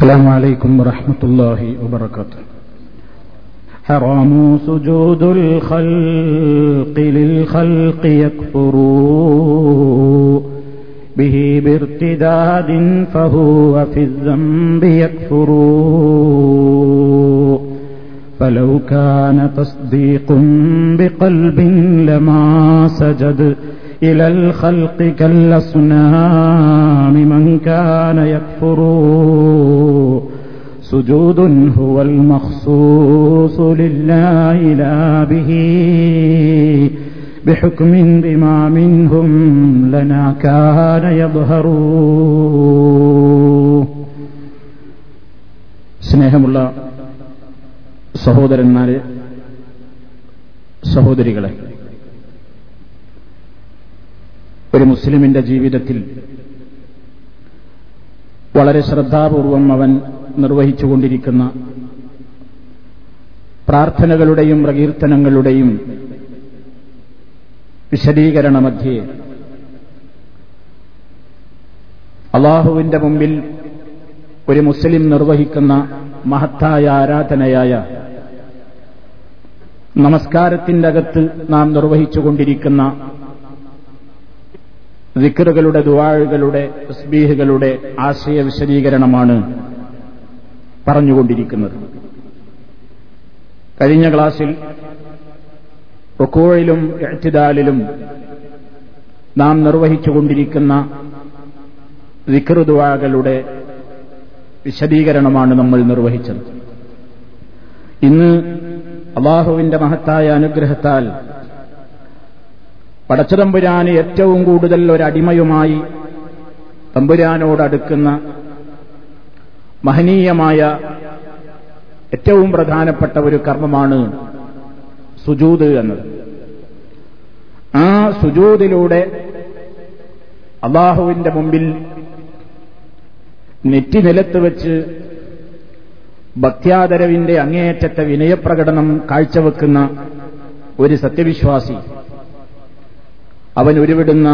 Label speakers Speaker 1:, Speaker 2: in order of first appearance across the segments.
Speaker 1: السلام عليكم ورحمة الله وبركاته. حرام سجود الخلق للخلق يكفر. به بارتداد فهو في الذنب يكفر. فلو كان تصديق بقلب لما سجد إلى الخلق كالأصنام من كان يكفر سجود هو المخصوص لله لا به بحكم بما منهم لنا كان يظهر സ്നേഹമുള്ള സഹോദരന്മാരെ സഹോദരികളെ ഒരു മുസ്ലിമിന്റെ ജീവിതത്തിൽ വളരെ ശ്രദ്ധാപൂർവം അവൻ നിർവഹിച്ചുകൊണ്ടിരിക്കുന്ന പ്രാർത്ഥനകളുടെയും പ്രകീർത്തനങ്ങളുടെയും വിശദീകരണമധ്യേ അള്ളാഹുവിന്റെ മുമ്പിൽ ഒരു മുസ്ലിം നിർവഹിക്കുന്ന മഹത്തായ ആരാധനയായ നമസ്കാരത്തിന്റെ അകത്ത് നാം നിർവഹിച്ചുകൊണ്ടിരിക്കുന്ന ദിക്കറുകളുടെ ദുവാഴുകളുടെ തസ്ബീഹുകളുടെ ആശയ വിശദീകരണമാണ് പറഞ്ഞുകൊണ്ടിരിക്കുന്നത്. കഴിഞ്ഞ ക്ലാസ്സിൽ റുക്കോയിലും എഴുത്തിദാലിലും നാം നിർവഹിച്ചുകൊണ്ടിരിക്കുന്ന ദിക്കറുദുവാകളുടെ വിശദീകരണമാണ് നമ്മൾ നിർവഹിച്ചത്. ഇന്ന് അള്ളാഹുവിന്റെ മഹത്തായ അനുഗ്രഹത്താൽ പടച്ചതമ്പുരാന് ഏറ്റവും കൂടുതൽ ഒരടിമയുമായി തമ്പുരാനോടടുക്കുന്ന മഹനീയമായ ഏറ്റവും പ്രധാനപ്പെട്ട ഒരു കർമ്മമാണ് സുജൂത് എന്നത്. ആ സുജൂതിലൂടെ അള്ളാഹുവിന്റെ മുമ്പിൽ നെറ്റി നിലത്ത് വെച്ച് ഭക്ത്യാദരവിന്റെ അങ്ങേയറ്റത്തെ വിനയപ്രകടനം കാഴ്ചവെക്കുന്ന ഒരു സത്യവിശ്വാസി അവൻ ഉരുവിടുന്ന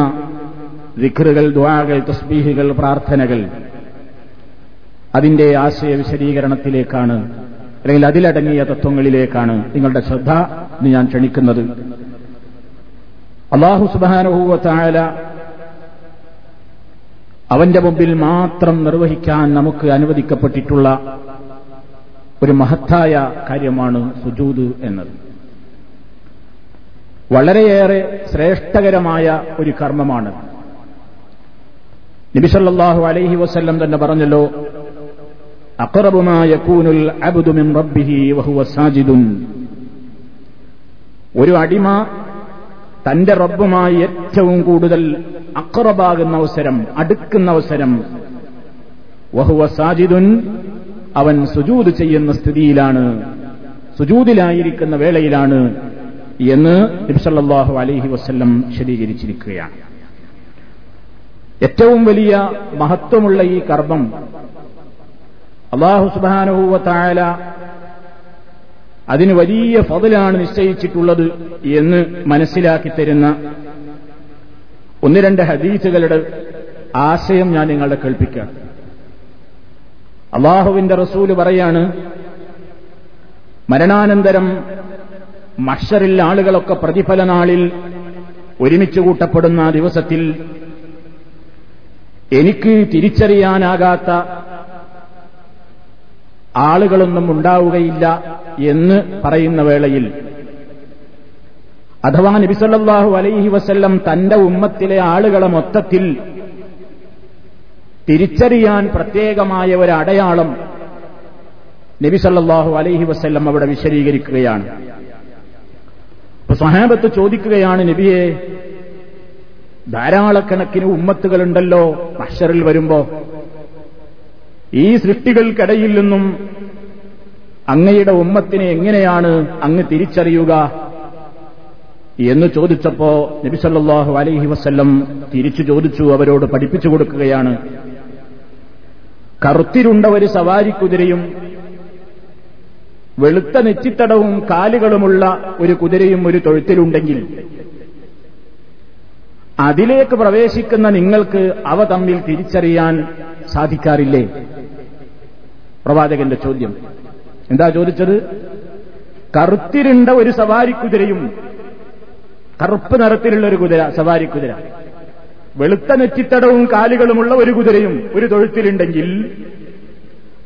Speaker 1: വിഖറുകൾ ദ്വാകൾ തസ്ബീഹുകൾ പ്രാർത്ഥനകൾ അതിന്റെ ആശയ വിശദീകരണത്തിലേക്കാണ് അല്ലെങ്കിൽ അതിലടങ്ങിയ തത്വങ്ങളിലേക്കാണ് നിങ്ങളുടെ ശ്രദ്ധ എന്ന് ഞാൻ ക്ഷണിക്കുന്നത്. അള്ളാഹു സുബാനുഭൂവത്തായ അവന്റെ മുമ്പിൽ മാത്രം നിർവഹിക്കാൻ നമുക്ക് അനുവദിക്കപ്പെട്ടിട്ടുള്ള ഒരു മഹത്തായ കാര്യമാണ് സുജൂദ് എന്നത്. വളരെയേറെ ശ്രേഷ്ഠകരമായ ഒരു കർമ്മമാണ്. നബിസല്ലാഹു അലൈഹി വസ്ല്ലം തന്നെ പറഞ്ഞല്ലോ അബുദുമിൻ റബ്ബിഹി സാജിദുൻ. ഒരു അടിമ തന്റെ റബ്ബുമായി ഏറ്റവും കൂടുതൽ അക്രബാകുന്ന അവസരം അടുക്കുന്ന അവസരം വഹുവ സാജിദുൻ അവൻ സുജൂത് ചെയ്യുന്ന സ്ഥിതിയിലാണ് സുജൂതിലായിരിക്കുന്ന വേളയിലാണ് എന്ന് നബ്സല്ലാഹു അലൈഹി വസ്ല്ലം വിശദീകരിച്ചിരിക്കുകയാണ്. ഏറ്റവും വലിയ മഹത്വമുള്ള ഈ കർമ്മം അള്ളാഹു സുബാനുഭൂവത്തായ അതിന് വലിയ ഫതിലാണ് നിശ്ചയിച്ചിട്ടുള്ളത് എന്ന് മനസ്സിലാക്കി തരുന്ന ഒന്ന് രണ്ട് ഹദീസുകളുടെ ആശയം ഞാൻ നിങ്ങളെ കേൾപ്പിക്കാം. അള്ളാഹുവിന്റെ റസൂൽ പറയാണ് മരണാനന്തരം മഷറിൽ ആളുകളൊക്കെ പ്രതിഫല നാളിൽ ഒരുമിച്ച് കൂട്ടപ്പെടുന്ന ദിവസത്തിൽ എനിക്ക് തിരിച്ചറിയാനാകാത്ത ആളുകളൊന്നും ഉണ്ടാവുകയില്ല എന്ന് പറയുന്ന വേളയിൽ അഥവാ നബിസല്ലാഹു അലൈഹി വസല്ലം തന്റെ ഉമ്മത്തിലെ ആളുകളെ മൊത്തത്തിൽ തിരിച്ചറിയാൻ പ്രത്യേകമായ ഒരു അടയാളം നബിസല്ലാഹു അലൈഹി വസല്ലം അവിടെ വിശദീകരിക്കുകയാണ്. അപ്പൊ സ്വഹാബത്ത് ചോദിക്കുകയാണ് നബിയെ ധാരാളക്കണക്കിന് ഉമ്മത്തുകളുണ്ടല്ലോ മഷറിൽ വരുമ്പോ. ഈ സൃഷ്ടികൾക്കിടയിൽ നിന്നും അങ്ങയുടെ ഉമ്മത്തിനെ എങ്ങനെയാണ് അങ്ങ് തിരിച്ചറിയുക? എന്ന് ചോദിച്ചപ്പോ നബിസല്ലാഹു അലൈഹി വസ്ല്ലം തിരിച്ചു ചോദിച്ചു അവരോട് പഠിപ്പിച്ചു കൊടുക്കുകയാണ്. കറുത്തിരുണ്ട ഒരു സവാരിക്കുതിരയും വെളുത്ത നെറ്റിത്തടവും കാലുകളുമുള്ള ഒരു കുതിരയും ഒരു തൊഴുത്തിലുണ്ടെങ്കിൽ അതിലേക്ക് പ്രവേശിക്കുന്ന നിങ്ങൾക്ക് അവ തമ്മിൽ തിരിച്ചറിയാൻ സാധിക്കാറില്ലേ? പ്രവാചകന്റെ ചോദ്യം. എന്താ ചോദിച്ചത്? കറുത്തിരുണ്ട ഒരു സവാരി കുതിരയും കറുപ്പ് നിറത്തിലുള്ള ഒരു കുതിര സവാരി കുതിര വെളുത്ത നെറ്റിത്തടവും കാലുകളുമുള്ള ഒരു കുതിരയും ഒരു തൊഴുത്തിലുണ്ടെങ്കിൽ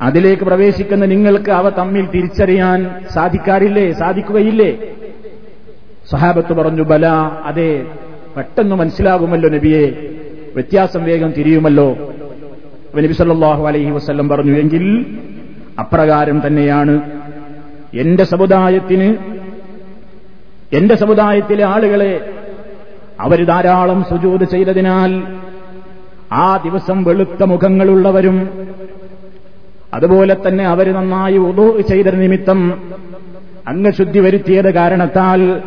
Speaker 1: അതിലേക്ക് പ്രവേശിക്കുന്ന നിങ്ങൾക്ക് അവ തമ്മിൽ തിരിച്ചറിയാൻ സാധിക്കാറില്ലേ? സാധിക്കുകയില്ലേ? സഹാബത്ത് പറഞ്ഞു ബല അതെ പെട്ടെന്ന് മനസ്സിലാകുമല്ലോ നബിയെ. വ്യത്യാസം വേഗം തിരിയുമല്ലോ. നബി സല്ലാഹു അലൈഹി വസ്ല്ലം പറഞ്ഞു എങ്കിൽ അപ്രകാരം തന്നെയാണ്. എന്റെ സമുദായത്തിന് എന്റെ സമുദായത്തിലെ ആളുകളെ അവർ ധാരാളം സുജൂത് ചെയ്തതിനാൽ ആ ദിവസം വെളുത്ത മുഖങ്ങളുള്ളവരും അതുപോലെ തന്നെ അവർ നന്നായി ഉദു ചെയ്ത നിമിത്തം അംഗശുദ്ധി വരുത്തിയത് കാരണത്താൽ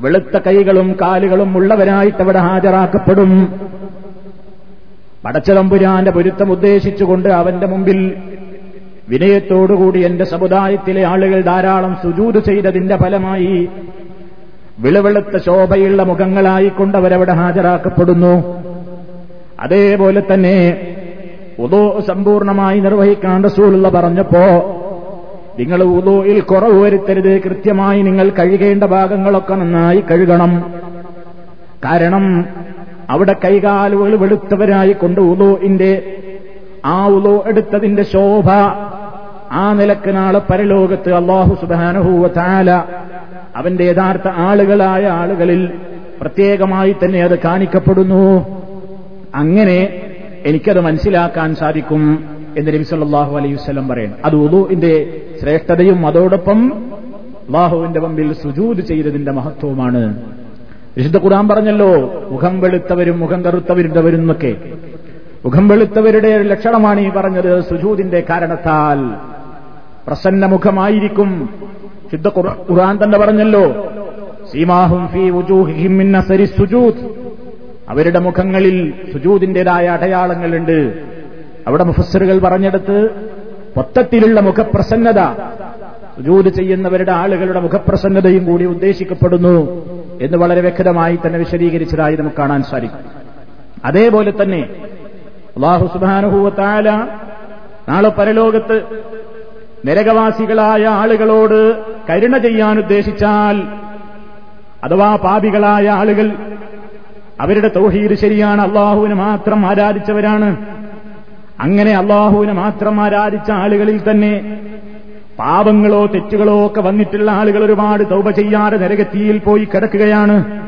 Speaker 1: വെളുത്ത കൈകളും കാലുകളും ഉള്ളവരായിട്ട് അവിടെ ഹാജരാക്കപ്പെടും. പടച്ചതമ്പുരാന്റെ പൊരുത്തം ഉദ്ദേശിച്ചുകൊണ്ട് അവന്റെ മുമ്പിൽ വിനയത്തോടുകൂടി എന്റെ സമുദായത്തിലെ ആളുകൾ ധാരാളം സുജൂത് ചെയ്തതിന്റെ ഫലമായി വിളവെളുത്ത ശോഭയുള്ള മുഖങ്ങളായിക്കൊണ്ട് അവരവിടെ ഹാജരാക്കപ്പെടുന്നു. അതേപോലെ തന്നെ ഉദോ സമ്പൂർണമായി നിർവഹിക്കാൻ റസൂലുള്ള പറഞ്ഞപ്പോ നിങ്ങൾ ഉദോയിൽ കുറവ് വരുത്തരുത്. കൃത്യമായി നിങ്ങൾ കഴുകേണ്ട ഭാഗങ്ങളൊക്കെ നന്നായി കഴുകണം. കാരണം അവിടെ കൈകാലുകൾ വെളുത്തവരായി കൊണ്ട് ഉദോഇന്റെ ആ ഉദോ എടുത്തതിന്റെ ശോഭ ആ നിലയ്ക്ക് നാളെ പരലോകത്ത് അള്ളാഹു സുബാനുഭൂവ താല അവന്റെ യഥാർത്ഥ ആളുകളായ ആളുകളിൽ പ്രത്യേകമായി തന്നെ അത് കാണിക്കപ്പെടുന്നു. അങ്ങനെ എനിക്കത് മനസ്സിലാക്കാൻ സാധിക്കും എന്ന് നബി സല്ലാഹു അലൈഹി വസ്ലം പറയുന്നു. അത് ഉദുവിന്റെ ശ്രേഷ്ഠതയും അതോടൊപ്പം അള്ളാഹുവിന്റെ മുമ്പിൽ സുജൂത് ചെയ്തതിന്റെ മഹത്വമാണ് വിശുദ്ധ ഖുർആൻ പറഞ്ഞല്ലോ മുഖം വെളുത്തവരും മുഖം കറുത്തവരുന്നവരും എന്നൊക്കെ. മുഖം വെളുത്തവരുടെ ലക്ഷണമാണ് ഈ പറഞ്ഞത് സുജൂതിന്റെ കാരണത്താൽ. പ്രസന്ന മുഖമായിരിക്കും. ശുദ്ധ ഖുർആൻ തന്നെ പറഞ്ഞല്ലോ സീമാഹും ഫീ സുജൂദ്. അവരുടെ മുഖങ്ങളിൽ സുജൂതിന്റേതായ അടയാളങ്ങളുണ്ട്. അവിടെ മുഫസ്സറുകൾ പറഞ്ഞെടുത്ത് മൊത്തത്തിലുള്ള മുഖപ്രസന്നത സുജൂത് ചെയ്യുന്നവരുടെ ആളുകളുടെ മുഖപ്രസന്നതയും കൂടി ഉദ്ദേശിക്കപ്പെടുന്നു എന്ന് വളരെ വ്യക്തമായി തന്നെ വിശദീകരിച്ചതായി നമുക്ക് കാണാൻ സാധിക്കും. അതേപോലെ തന്നെ അള്ളാഹു സുബാനുഭൂവത്താല നാളെ പരലോകത്ത് നരകവാസികളായ ആളുകളോട് കരുണ ചെയ്യാൻ ഉദ്ദേശിച്ചാൽ അഥവാ പാപികളായ ആളുകൾ അവരുടെ തൗഹീദ് ശരിയാണ്. അള്ളാഹുവിന് മാത്രം ആരാധിച്ചവരാണ്. അങ്ങനെ അള്ളാഹുവിനെ മാത്രം ആരാധിച്ച ആളുകളിൽ തന്നെ പാപങ്ങളോ തെറ്റുകളോ ഒക്കെ വന്നിട്ടുള്ള ആളുകൾ ഒരുപാട് തൗപ ചെയ്യാതെ നരകത്തിയിൽ പോയി കിടക്കുകയാണ്.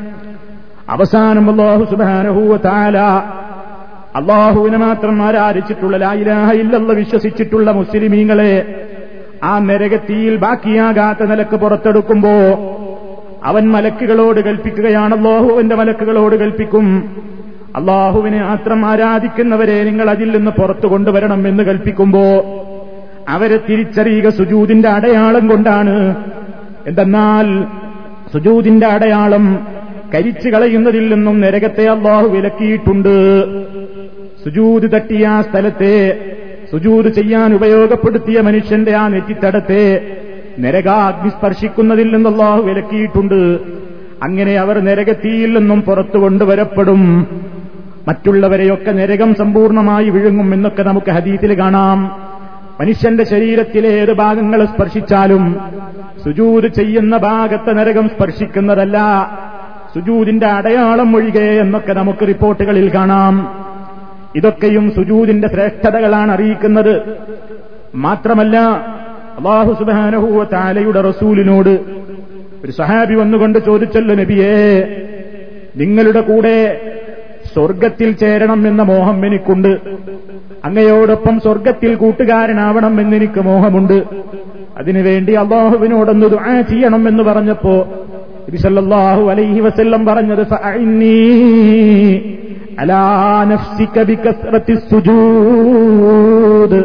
Speaker 1: അവസാനം അള്ളാഹു സുബാനഹൂവ താല അള്ളാഹുവിനെ മാത്രം ആരാധിച്ചിട്ടുള്ള ലായിലാഹ ഇല്ലെന്ന് വിശ്വസിച്ചിട്ടുള്ള മുസ്ലിമീങ്ങളെ ആ നരകത്തിയിൽ ബാക്കിയാകാത്ത നിലയ്ക്ക് പുറത്തെടുക്കുമ്പോ അവൻ മലക്കുകളോട് കൽപ്പിക്കുകയാണ്. അള്ളാഹുവിന്റെ മലക്കുകളോട് കൽപ്പിക്കും. അള്ളാഹുവിനെ മാത്രം ആരാധിക്കുന്നവരെ നിങ്ങൾ അതിൽ നിന്ന് പുറത്തു കൊണ്ടുവരണം എന്ന് കൽപ്പിക്കുമ്പോ അവരെ തിരിച്ചറിയുക സുജൂതിന്റെ അടയാളം കൊണ്ടാണ്. എന്തെന്നാൽ സുജൂതിന്റെ അടയാളം കരിച്ചു കളയുന്നതിൽ നിന്നും നരകത്തെ അള്ളാഹു വിലക്കിയിട്ടുണ്ട്. സുജൂത് തട്ടിയ ആ സ്ഥലത്തെ സുജൂത് ചെയ്യാൻ ഉപയോഗപ്പെടുത്തിയ മനുഷ്യന്റെ ആ നെറ്റിത്തടത്തെ നരകാഗ്നി സ്പർശിക്കുന്നതിൽ നിന്ന് അള്ളാഹു വിലക്കിയിട്ടുണ്ട്. അങ്ങനെ അവർ നരകത്തിയിൽ നിന്നും പുറത്തു കൊണ്ടുവരപ്പെടും. മറ്റുള്ളവരെയൊക്കെ നരകം സമ്പൂർണമായി വിഴുങ്ങും എന്നൊക്കെ നമുക്ക് ഹദീത്തിൽ കാണാം. മനുഷ്യന്റെ ശരീരത്തിലെ ഏത് ഭാഗങ്ങൾ സ്പർശിച്ചാലും സുജൂത് ചെയ്യുന്ന ഭാഗത്തെ നരകം സ്പർശിക്കുന്നതല്ല. സുജൂതിന്റെ അടയാളം ഒഴികെ എന്നൊക്കെ നമുക്ക് റിപ്പോർട്ടുകളിൽ കാണാം. ഇതൊക്കെയും സുജൂതിന്റെ ശ്രേഷ്ഠതകളാണ് അറിയിക്കുന്നത്. മാത്രമല്ല അള്ളാഹു സുബാനഹുവ താലയുടെ റസൂലിനോട് ഒരു സഹാബി വന്നുകൊണ്ട് ചോദിച്ചല്ലോ നബിയേ നിങ്ങളുടെ കൂടെ സ്വർഗത്തിൽ ചേരണം എന്ന മോഹം എനിക്കുണ്ട്. അങ്ങയോടൊപ്പം സ്വർഗത്തിൽ കൂട്ടുകാരനാവണം എന്നെനിക്ക് മോഹമുണ്ട്. അതിനുവേണ്ടി അള്ളാഹുവിനോടൊന്ന് ദുആ ചെയ്യണം എന്ന് പറഞ്ഞപ്പോ നബിസല്ലാഹു അലൈഹി വസല്ലം പറഞ്ഞത് അലാ നഫ്സിക സുജൂദ്.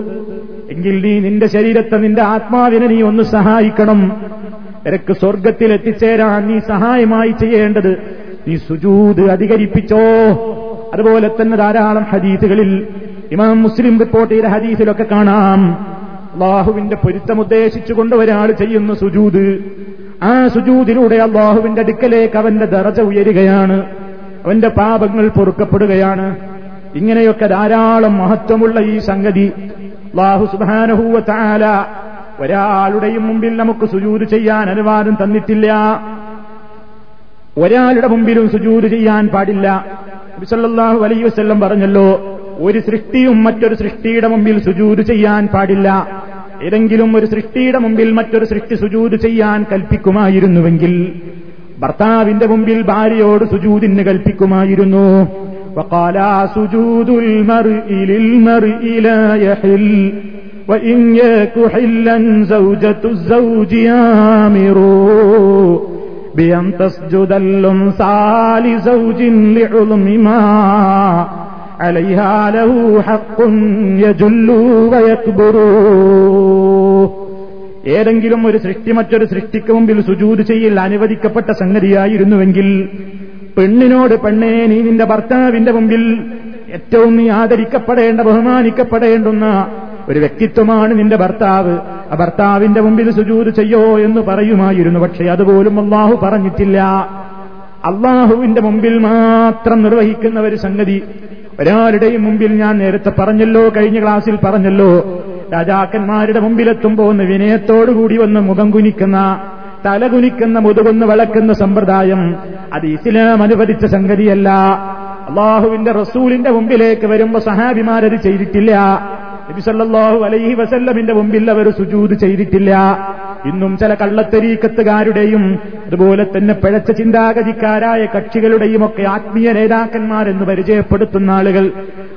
Speaker 1: എങ്കിൽ നീ നിന്റെ ശരീരത്തെ നിന്റെ ആത്മാവിനെ നീ ഒന്ന് സഹായിക്കണം. നിനക്ക് സ്വർഗത്തിൽ എത്തിച്ചേരാൻ നീ സഹായമായി ചെയ്യേണ്ടത് നീ സുജൂത് അധികരിപ്പിച്ചോ. അതുപോലെ തന്നെ ധാരാളം ഹദീസുകളിൽ ഇമാം മുസ്ലിം റിപ്പോർട്ട് ചെയ്ത ഹദീസിലൊക്കെ കാണാം. അള്ളാഹുവിന്റെ പൊരുത്തം ഉദ്ദേശിച്ചുകൊണ്ട് ഒരാൾ ചെയ്യുന്ന സുജൂത്. ആ സുജൂതിലൂടെ അള്ളാഹുവിന്റെ അടുക്കലേക്ക് അവന്റെ ദറജ ഉയരുകയാണ്. അവന്റെ പാപങ്ങൾ പൊറുക്കപ്പെടുകയാണ്. ഇങ്ങനെയൊക്കെ ധാരാളം മഹത്വമുള്ള ഈ സംഗതി. അള്ളാഹു സുബാനഹൂവ താല ഒരാളുടെയും മുമ്പിൽ നമുക്ക് സുജൂത് ചെയ്യാൻ അനുവാദം തന്നിട്ടില്ല. ഒരാളുടെ മുമ്പിലും സുജൂത് ചെയ്യാൻ പാടില്ല. സല്ലല്ലാഹു അലൈ വസ്ല്ലം പറഞ്ഞല്ലോ ഒരു സൃഷ്ടിയും മറ്റൊരു സൃഷ്ടിയുടെ മുമ്പിൽ സുജൂത് ചെയ്യാൻ പാടില്ല. ഏതെങ്കിലും ഒരു സൃഷ്ടിയുടെ മുമ്പിൽ മറ്റൊരു സൃഷ്ടി സുജൂത് ചെയ്യാൻ കൽപ്പിക്കുമായിരുന്നുവെങ്കിൽ ഭർത്താവിന്റെ മുമ്പിൽ ഭാര്യയോട് സുജൂതിന് കൽപ്പിക്കുമായിരുന്നു. وقال سجود المرء للمرء لا يحل وإن يك حلا زوجة الزوج آمر بأن تسجد الأنثى لزوج لعظم ما عليها له حق يجل ويكبر ഏതെങ്കിലും ഒരു സൃഷ്ടി മറ്റൊരു സൃഷ്ടിക്ക് മുമ്പിൽ സുജൂത് ചെയ്യൽ അനുവദിക്കപ്പെട്ട സംഗതിയായിരുന്നുവെങ്കിൽ പെണ്ണിനോട് പെണ്ണേ നീ നിന്റെ ഭർത്താവിന്റെ മുമ്പിൽ ഏറ്റവും നീ ആദരിക്കപ്പെടേണ്ട ബഹുമാനിക്കപ്പെടേണ്ടുന്ന ഒരു വ്യക്തിത്വമാണ് നിന്റെ ഭർത്താവ്. ആ ഭർത്താവിന്റെ മുമ്പിൽ സുജൂത് ചെയ്യോ എന്ന് പറയുമായിരുന്നു. പക്ഷേ അതുപോലും അള്ളാഹു പറഞ്ഞിട്ടില്ല. അള്ളാഹുവിന്റെ മുമ്പിൽ മാത്രം നിർവഹിക്കുന്ന ഒരു സംഗതി ഒരാളുടെയും മുമ്പിൽ ഞാൻ നേരത്തെ പറഞ്ഞല്ലോ കഴിഞ്ഞ ക്ലാസ്സിൽ പറഞ്ഞല്ലോ. രാജാക്കന്മാരുടെ മുമ്പിലെത്തുമ്പോ ഒന്ന് വിനയത്തോടുകൂടി വന്ന് മുഖം കുനിക്കുന്ന തലകുനിക്കുന്ന മുതുകുന്ന് വിളക്കുന്ന സമ്പ്രദായം അത് ഇസ്ലാം അനുവദിച്ച സംഗതിയല്ല. അള്ളാഹുവിന്റെ റസൂലിന്റെ മുമ്പിലേക്ക് വരുമ്പോ സഹാബിമാരത് ചെയ്തിട്ടില്ല. നബിസല്ലാഹു അലൈഹി വസല്ലമിന്റെ മുമ്പിൽ അവർ സുജൂത് ചെയ്തിട്ടില്ല. ഇന്നും ചില കള്ളത്തരീക്കത്തുകാരുടെയും അതുപോലെ തന്നെ പിഴച്ച ചിന്താഗതിക്കാരായ കക്ഷികളുടെയും ഒക്കെ ആത്മീയ നേതാക്കന്മാരെന്ന് പരിചയപ്പെടുത്തുന്ന ആളുകൾ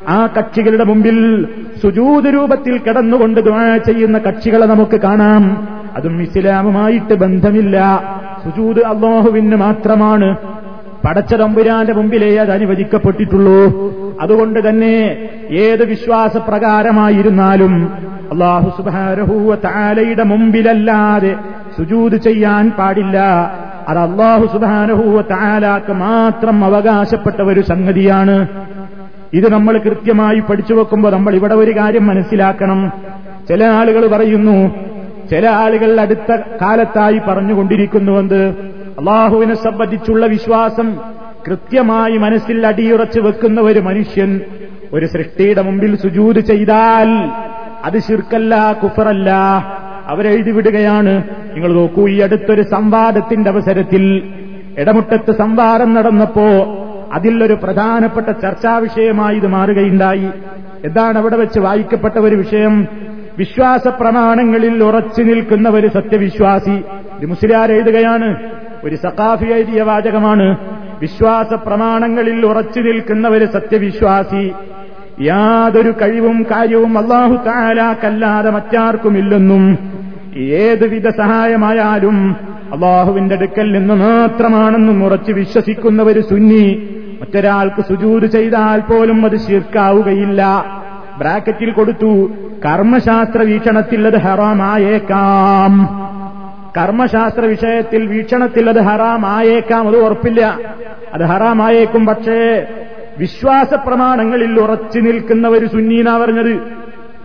Speaker 1: ആ കക്ഷികളുടെ മുമ്പിൽ സുജൂത് രൂപത്തിൽ കിടന്നുകൊണ്ട് ചെയ്യുന്ന കക്ഷികളെ നമുക്ക് കാണാം. അതും ഇസ്ലാമുമായിട്ട് ബന്ധമില്ല. സുജൂദ് അള്ളാഹുവിന് മാത്രമാണ്. പടച്ച തമ്പുരാന്റെ മുമ്പിലേ അത് അനുവദിക്കപ്പെട്ടിട്ടുള്ളൂ. അതുകൊണ്ട് തന്നെ ഏത് വിശ്വാസ പ്രകാരമായിരുന്നാലും അള്ളാഹു സുബാരഹൂവ താലയുടെ മുമ്പിലല്ലാതെ സുജൂത് ചെയ്യാൻ പാടില്ല. അത് അള്ളാഹു സുബാനഹൂവ താലാക്ക് മാത്രം അവകാശപ്പെട്ട ഒരു സംഗതിയാണ്. ഇത് നമ്മൾ കൃത്യമായി പഠിച്ചു വെക്കുമ്പോൾ നമ്മൾ ഇവിടെ ഒരു കാര്യം മനസ്സിലാക്കണം. ചില ആളുകൾ പറയുന്നു ചില ആളുകൾ അടുത്ത കാലത്തായി പറഞ്ഞുകൊണ്ടിരിക്കുന്നുവെന്ന് അള്ളാഹുവിനെ സംബന്ധിച്ചുള്ള വിശ്വാസം കൃത്യമായി മനസ്സിൽ അടിയുറച്ചു വെക്കുന്ന ഒരു മനുഷ്യൻ ഒരു സൃഷ്ടിയുടെ മുമ്പിൽ സുജൂത് ചെയ്താൽ അത് ശിർക്കല്ല കുഫറല്ല. അവരെഴുതി വിടുകയാണ്. നിങ്ങൾ നോക്കൂ ഈ അടുത്തൊരു സംവാദത്തിന്റെ അവസരത്തിൽ ഇടമുട്ടത്ത് സംവാദം നടന്നപ്പോ അതിലൊരു പ്രധാനപ്പെട്ട ചർച്ചാ വിഷയമായി ഇത് മാറുകയുണ്ടായി. എന്താണ് അവിടെ വെച്ച് വായിക്കപ്പെട്ട ഒരു വിഷയം? വിശ്വാസ പ്രമാണങ്ങളിൽ ഉറച്ചു നിൽക്കുന്ന ഒരു സത്യവിശ്വാസി. ഇത് മുസ്ലിയാർ എഴുതുകയാണ്. ഒരു സഖാഫി എഴുതിയ വാചകമാണ്. വിശ്വാസ പ്രമാണങ്ങളിൽ ഉറച്ചു നിൽക്കുന്ന ഒരു സത്യവിശ്വാസി. യാതൊരു കഴിവും കാര്യവും അള്ളാഹു താലാക്കല്ലാതെ മറ്റാർക്കുമില്ലെന്നും ഏതുവിധ സഹായമായാലും അള്ളാഹുവിന്റെ അടുക്കൽ നിന്ന് മാത്രമാണെന്നും ഉറച്ചു വിശ്വസിക്കുന്ന ഒരു സുന്നി. മറ്റൊരാൾക്ക് സുജൂത് ചെയ്താൽ പോലും അത് ശീർക്കാവുകയില്ല. ബ്രാക്കറ്റിൽ കൊടുത്തു. കർമ്മശാസ്ത്ര വീക്ഷണത്തിൽ അത് ഹറാമായേക്കാം. കർമ്മശാസ്ത്ര വിഷയത്തിൽ വീക്ഷണത്തിൽ അത് ഹറാമായേക്കാം അത് ഉറപ്പില്ല. അത് ഹറാമായേക്കും. പക്ഷേ വിശ്വാസ പ്രമാണങ്ങളിൽ ഉറച്ചു നിൽക്കുന്ന ഒരു സുന്നീനാ പറഞ്ഞത്?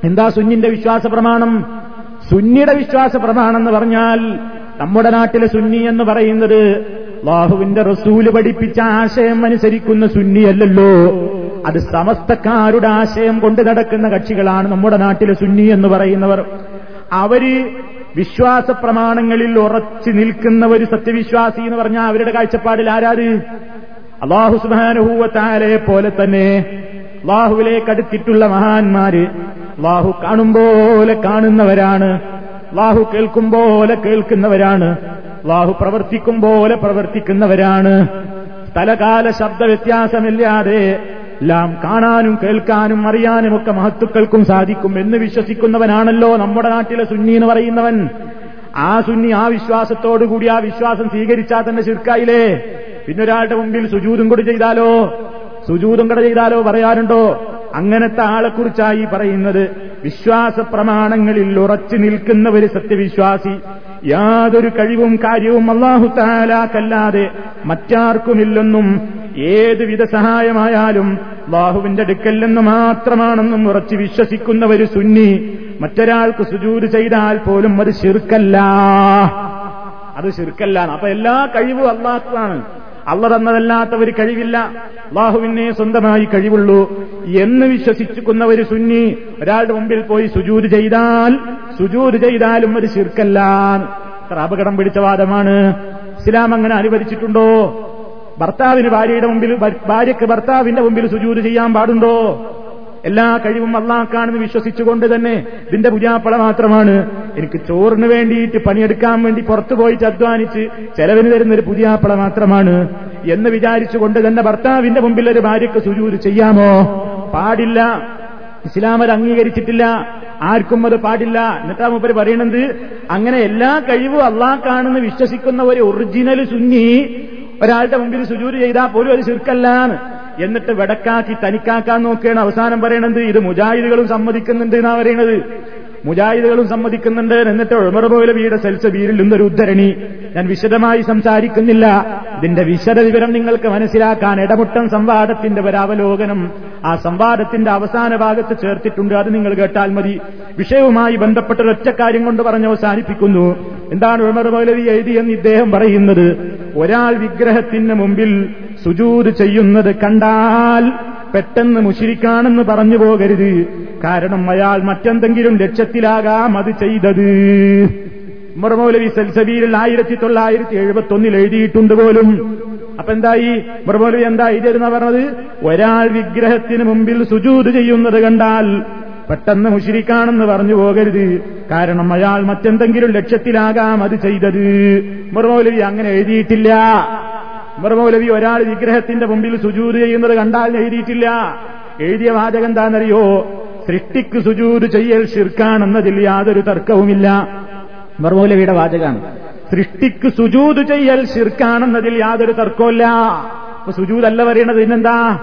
Speaker 1: എന്താ സുന്നിന്റെ വിശ്വാസ പ്രമാണം സുന്നിയുടെ വിശ്വാസ പ്രമാണം എന്ന് പറഞ്ഞാൽ നമ്മുടെ നാട്ടിലെ സുന്നി എന്ന് പറയുന്നത് ബാഹുവിന്റെ റസൂൽ പഠിപ്പിച്ച ആശയം അനുസരിക്കുന്ന സുന്നിയല്ലല്ലോ. അത് സമസ്തക്കാരുടെ ആശയം കൊണ്ട് നടക്കുന്ന കക്ഷികളാണ് നമ്മുടെ നാട്ടിലെ സുന്നി എന്ന് പറയുന്നവർ. അവർ വിശ്വാസ പ്രമാണങ്ങളിൽ ഉറച്ചു നിൽക്കുന്ന ഒരു സത്യവിശ്വാസി എന്ന് പറഞ്ഞാൽ അവരുടെ കാഴ്ചപ്പാടിൽ ആരാത്? അള്ളാഹു സുബാനുഭൂവത്താലെ പോലെ തന്നെ അള്ളാഹുവിലേക്ക് അടുത്തിട്ടുള്ള മഹാന്മാര് അള്ളാഹു കാണുമ്പോലെ കാണുന്നവരാണ്. അള്ളാഹു കേൾക്കും പോലെ കേൾക്കുന്നവരാണ്. അള്ളാഹു പ്രവർത്തിക്കും പോലെ പ്രവർത്തിക്കുന്നവരാണ്. സ്ഥലകാല ശബ്ദ വ്യത്യാസമില്ലാതെ എല്ലാം കാണാനും കേൾക്കാനും അറിയാനും ഒക്കെ മഹത്തുക്കൾക്കും സാധിക്കും എന്ന് വിശ്വസിക്കുന്നവനാണല്ലോ നമ്മുടെ നാട്ടിലെ സുന്നി എന്ന് പറയുന്നവൻ. ആ സുന്നി ആ വിശ്വാസത്തോടുകൂടി ആ വിശ്വാസം സ്വീകരിച്ചാൽ തന്നെ ശിർക്കായില്ലേ? പിന്നൊരാളുടെ മുമ്പിൽ സുജൂതും കൂടി ചെയ്താലോ? സുജൂതും കൂടെ ചെയ്താലോ പറയാറുണ്ടോ അങ്ങനത്തെ ആളെക്കുറിച്ചായി പറയുന്നത് വിശ്വാസ പ്രമാണങ്ങളിൽ ഉറച്ചു നിൽക്കുന്ന ഒരു സത്യവിശ്വാസി. യാതൊരു കഴിവും കാര്യവും അള്ളാഹുത്താലാക്കല്ലാതെ മറ്റാർക്കുമില്ലെന്നും ഏതുവിധ സഹായമായാലും അള്ളാഹുവിന്റെ അടുക്കൽ നിന്ന് മാത്രമാണെന്നും ഉറച്ചു വിശ്വസിക്കുന്ന ഒരു സുന്നി. മറ്റൊരാൾക്ക് സുജൂര് ചെയ്താൽ പോലും അത് ശിർക്കല്ല. അത് ശിർക്കല്ല അപ്പൊ എല്ലാ കഴിവും അള്ളാഹുവാണ് അള്ള തന്നതല്ലാത്ത ഒരു കഴിവില്ല. അള്ളാഹുവിനെ സ്വന്തമായി കഴിവുള്ളൂ. എന്ന് വിശ്വസിക്കുന്ന ഒരു സുന്നി ഒരാളുടെ മുമ്പിൽ പോയി സുജൂര് ചെയ്താൽ സുജൂര് ചെയ്താലും ഒരു ശിർക്കല്ല അപകടം പിടിച്ച വാദമാണ്. ഇസ്ലാം അങ്ങനെ അനുവദിച്ചിട്ടുണ്ടോ? ഭർത്താവിന് ഭാര്യയുടെ മുമ്പിൽ ഭാര്യയ്ക്ക് ഭർത്താവിന്റെ മുമ്പിൽ സുജൂര് ചെയ്യാൻ പാടുണ്ടോ? എല്ലാ കഴിവും അള്ളാഹ്ക്കാണെന്ന് വിശ്വസിച്ചുകൊണ്ട് തന്നെ ഇതിന്റെ പുജാപ്പള മാത്രമാണ്. എനിക്ക് ചോറിന് വേണ്ടിയിട്ട് പണിയെടുക്കാൻ വേണ്ടി പുറത്തു പോയിട്ട് അധ്വാനിച്ച് ചെലവിന് തരുന്ന ഒരു പുതിയാപ്പള മാത്രമാണ്. എന്ന് വിചാരിച്ചുകൊണ്ട് തന്നെ ഭർത്താവിന്റെ മുമ്പിൽ ഒരു ഭാര്യയ്ക്ക് സുജൂര് ചെയ്യാമോ? പാടില്ല. ഇസ്ലാം അത് അംഗീകരിച്ചിട്ടില്ല. ആർക്കും അത് പാടില്ല. എന്നിട്ടാ മൂപ്പര് പറയണത് അങ്ങനെ എല്ലാ കഴിവും അള്ളാഹ്ക്കാണെന്ന് വിശ്വസിക്കുന്ന ഒരു ഒറിജിനൽ സുന്നി ഒരാളുടെ മുമ്പിൽ സുജൂര് ചെയ്താൽ പോലും അത് ചുരുക്കല്ലാന്ന് എന്നിട്ട് വെടക്കാക്കി തനിക്കാക്കാൻ നോക്കുകയാണ്. അവസാനം പറയണത് ഇത് മുജാഹിദുകളും സമ്മതിക്കുന്നുണ്ട് എന്നാ പറയണത്. മുജാഹിദുകളും സമ്മതിക്കുന്നുണ്ട്. എന്നിട്ട് ഉമർ മൗലവിയുടെ സെൽസബീരിൽ നിന്നൊരു ഉദ്ധരണി. ഞാൻ വിശദമായി സംസാരിക്കുന്നില്ല. ഇതിന്റെ വിശദ വിവരം നിങ്ങൾക്ക് മനസ്സിലാക്കാൻ ഇടമുട്ടം സംവാദത്തിന്റെ ഒരവലോകനം ആ സംവാദത്തിന്റെ അവസാന ഭാഗത്ത് ചേർത്തിട്ടുണ്ട്. അത് നിങ്ങൾ കേട്ടാൽ മതി. വിഷയവുമായി ബന്ധപ്പെട്ട ഒറ്റ കാര്യം കൊണ്ട് പറഞ്ഞ് അവസാനിപ്പിക്കുന്നു. എന്താണ് ഉമർ മൗലവി എഴുതിയെന്ന് ഇദ്ദേഹം പറയുന്നത്? ഒരാൾ വിഗ്രഹത്തിന് മുമ്പിൽ സുജൂത് ചെയ്യുന്നത് കണ്ടാൽ പെട്ടെന്ന് മുഷിരിക്കാണെന്ന് പറഞ്ഞു പോകരുത്. കാരണം അയാൾ മറ്റെന്തെങ്കിലും ലക്ഷ്യത്തിലാകാം അത് ചെയ്തത്. മുറമൗലവി സൽസബീരിൽ ആയിരത്തി തൊള്ളായിരത്തി എഴുപത്തി ഒന്നിൽ എഴുതിയിട്ടുണ്ട് പോലും. അപ്പൊ എന്തായി? മുറമൗലവി എന്തായി എഴുതിയിരുന്ന പറഞ്ഞത്? ഒരാൾ വിഗ്രഹത്തിന് മുമ്പിൽ സുജൂത് ചെയ്യുന്നത് കണ്ടാൽ പെട്ടെന്ന് മുഷിരിക്കാണെന്ന് പറഞ്ഞു പോകരുത്. കാരണം അയാൾ മറ്റെന്തെങ്കിലും ലക്ഷ്യത്തിലാകാം അത് ചെയ്തത്. മുറമൗലവി അങ്ങനെ എഴുതിയിട്ടില്ല. മൗലവി ഒരാൾ വിഗ്രഹത്തിന്റെ മുമ്പിൽ സുജൂത് ചെയ്യുന്നത് കണ്ടാൽ എഴുതിയിട്ടില്ല. എഴുതിയ വാചകം എന്താണെന്നറിയോ? സൃഷ്ടിക്ക് സുജൂത് ചെയ്യൽ ശിർക്കാണെന്നതിൽ യാതൊരു തർക്കവുമില്ല. മർമൗലവിയുടെ വാചകമാണ്. സൃഷ്ടിക്ക് സുജൂത് ചെയ്യൽ ശിർക്കാണെന്നതിൽ യാതൊരു തർക്കമില്ല അപ്പൊ സുജൂതല്ല പറയണത് പിന്നെന്താ?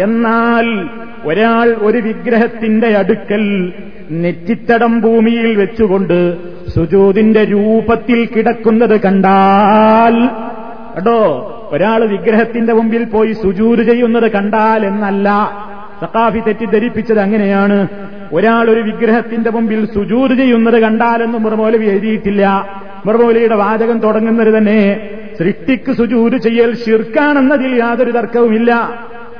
Speaker 1: എന്നാൽ ഒരാൾ ഒരു വിഗ്രഹത്തിന്റെ അടുക്കൽ നെറ്റിത്തടം ഭൂമിയിൽ വെച്ചുകൊണ്ട് സുജൂതിന്റെ രൂപത്തിൽ കിടക്കുന്നത് കണ്ടാൽ കേട്ടോ? ഒരാൾ വിഗ്രഹത്തിന്റെ മുമ്പിൽ പോയി സുജൂര് ചെയ്യുന്നത് കണ്ടാൽ എന്നല്ല. സഖാഫി തെറ്റിദ്ധരിപ്പിച്ചത് അങ്ങനെയാണ്. ഒരാൾ ഒരു വിഗ്രഹത്തിന്റെ മുമ്പിൽ സുജൂര് ചെയ്യുന്നത് കണ്ടാലെന്ന് മുറമൗലവി എഴുതിയിട്ടില്ല. മുറമോലിയുടെ വാചകം തുടങ്ങുന്നത് തന്നെ സൃഷ്ടിക്ക് സുജൂര് ചെയ്യൽ ഷിർക്കാണെന്നതിൽ യാതൊരു തർക്കവുമില്ല.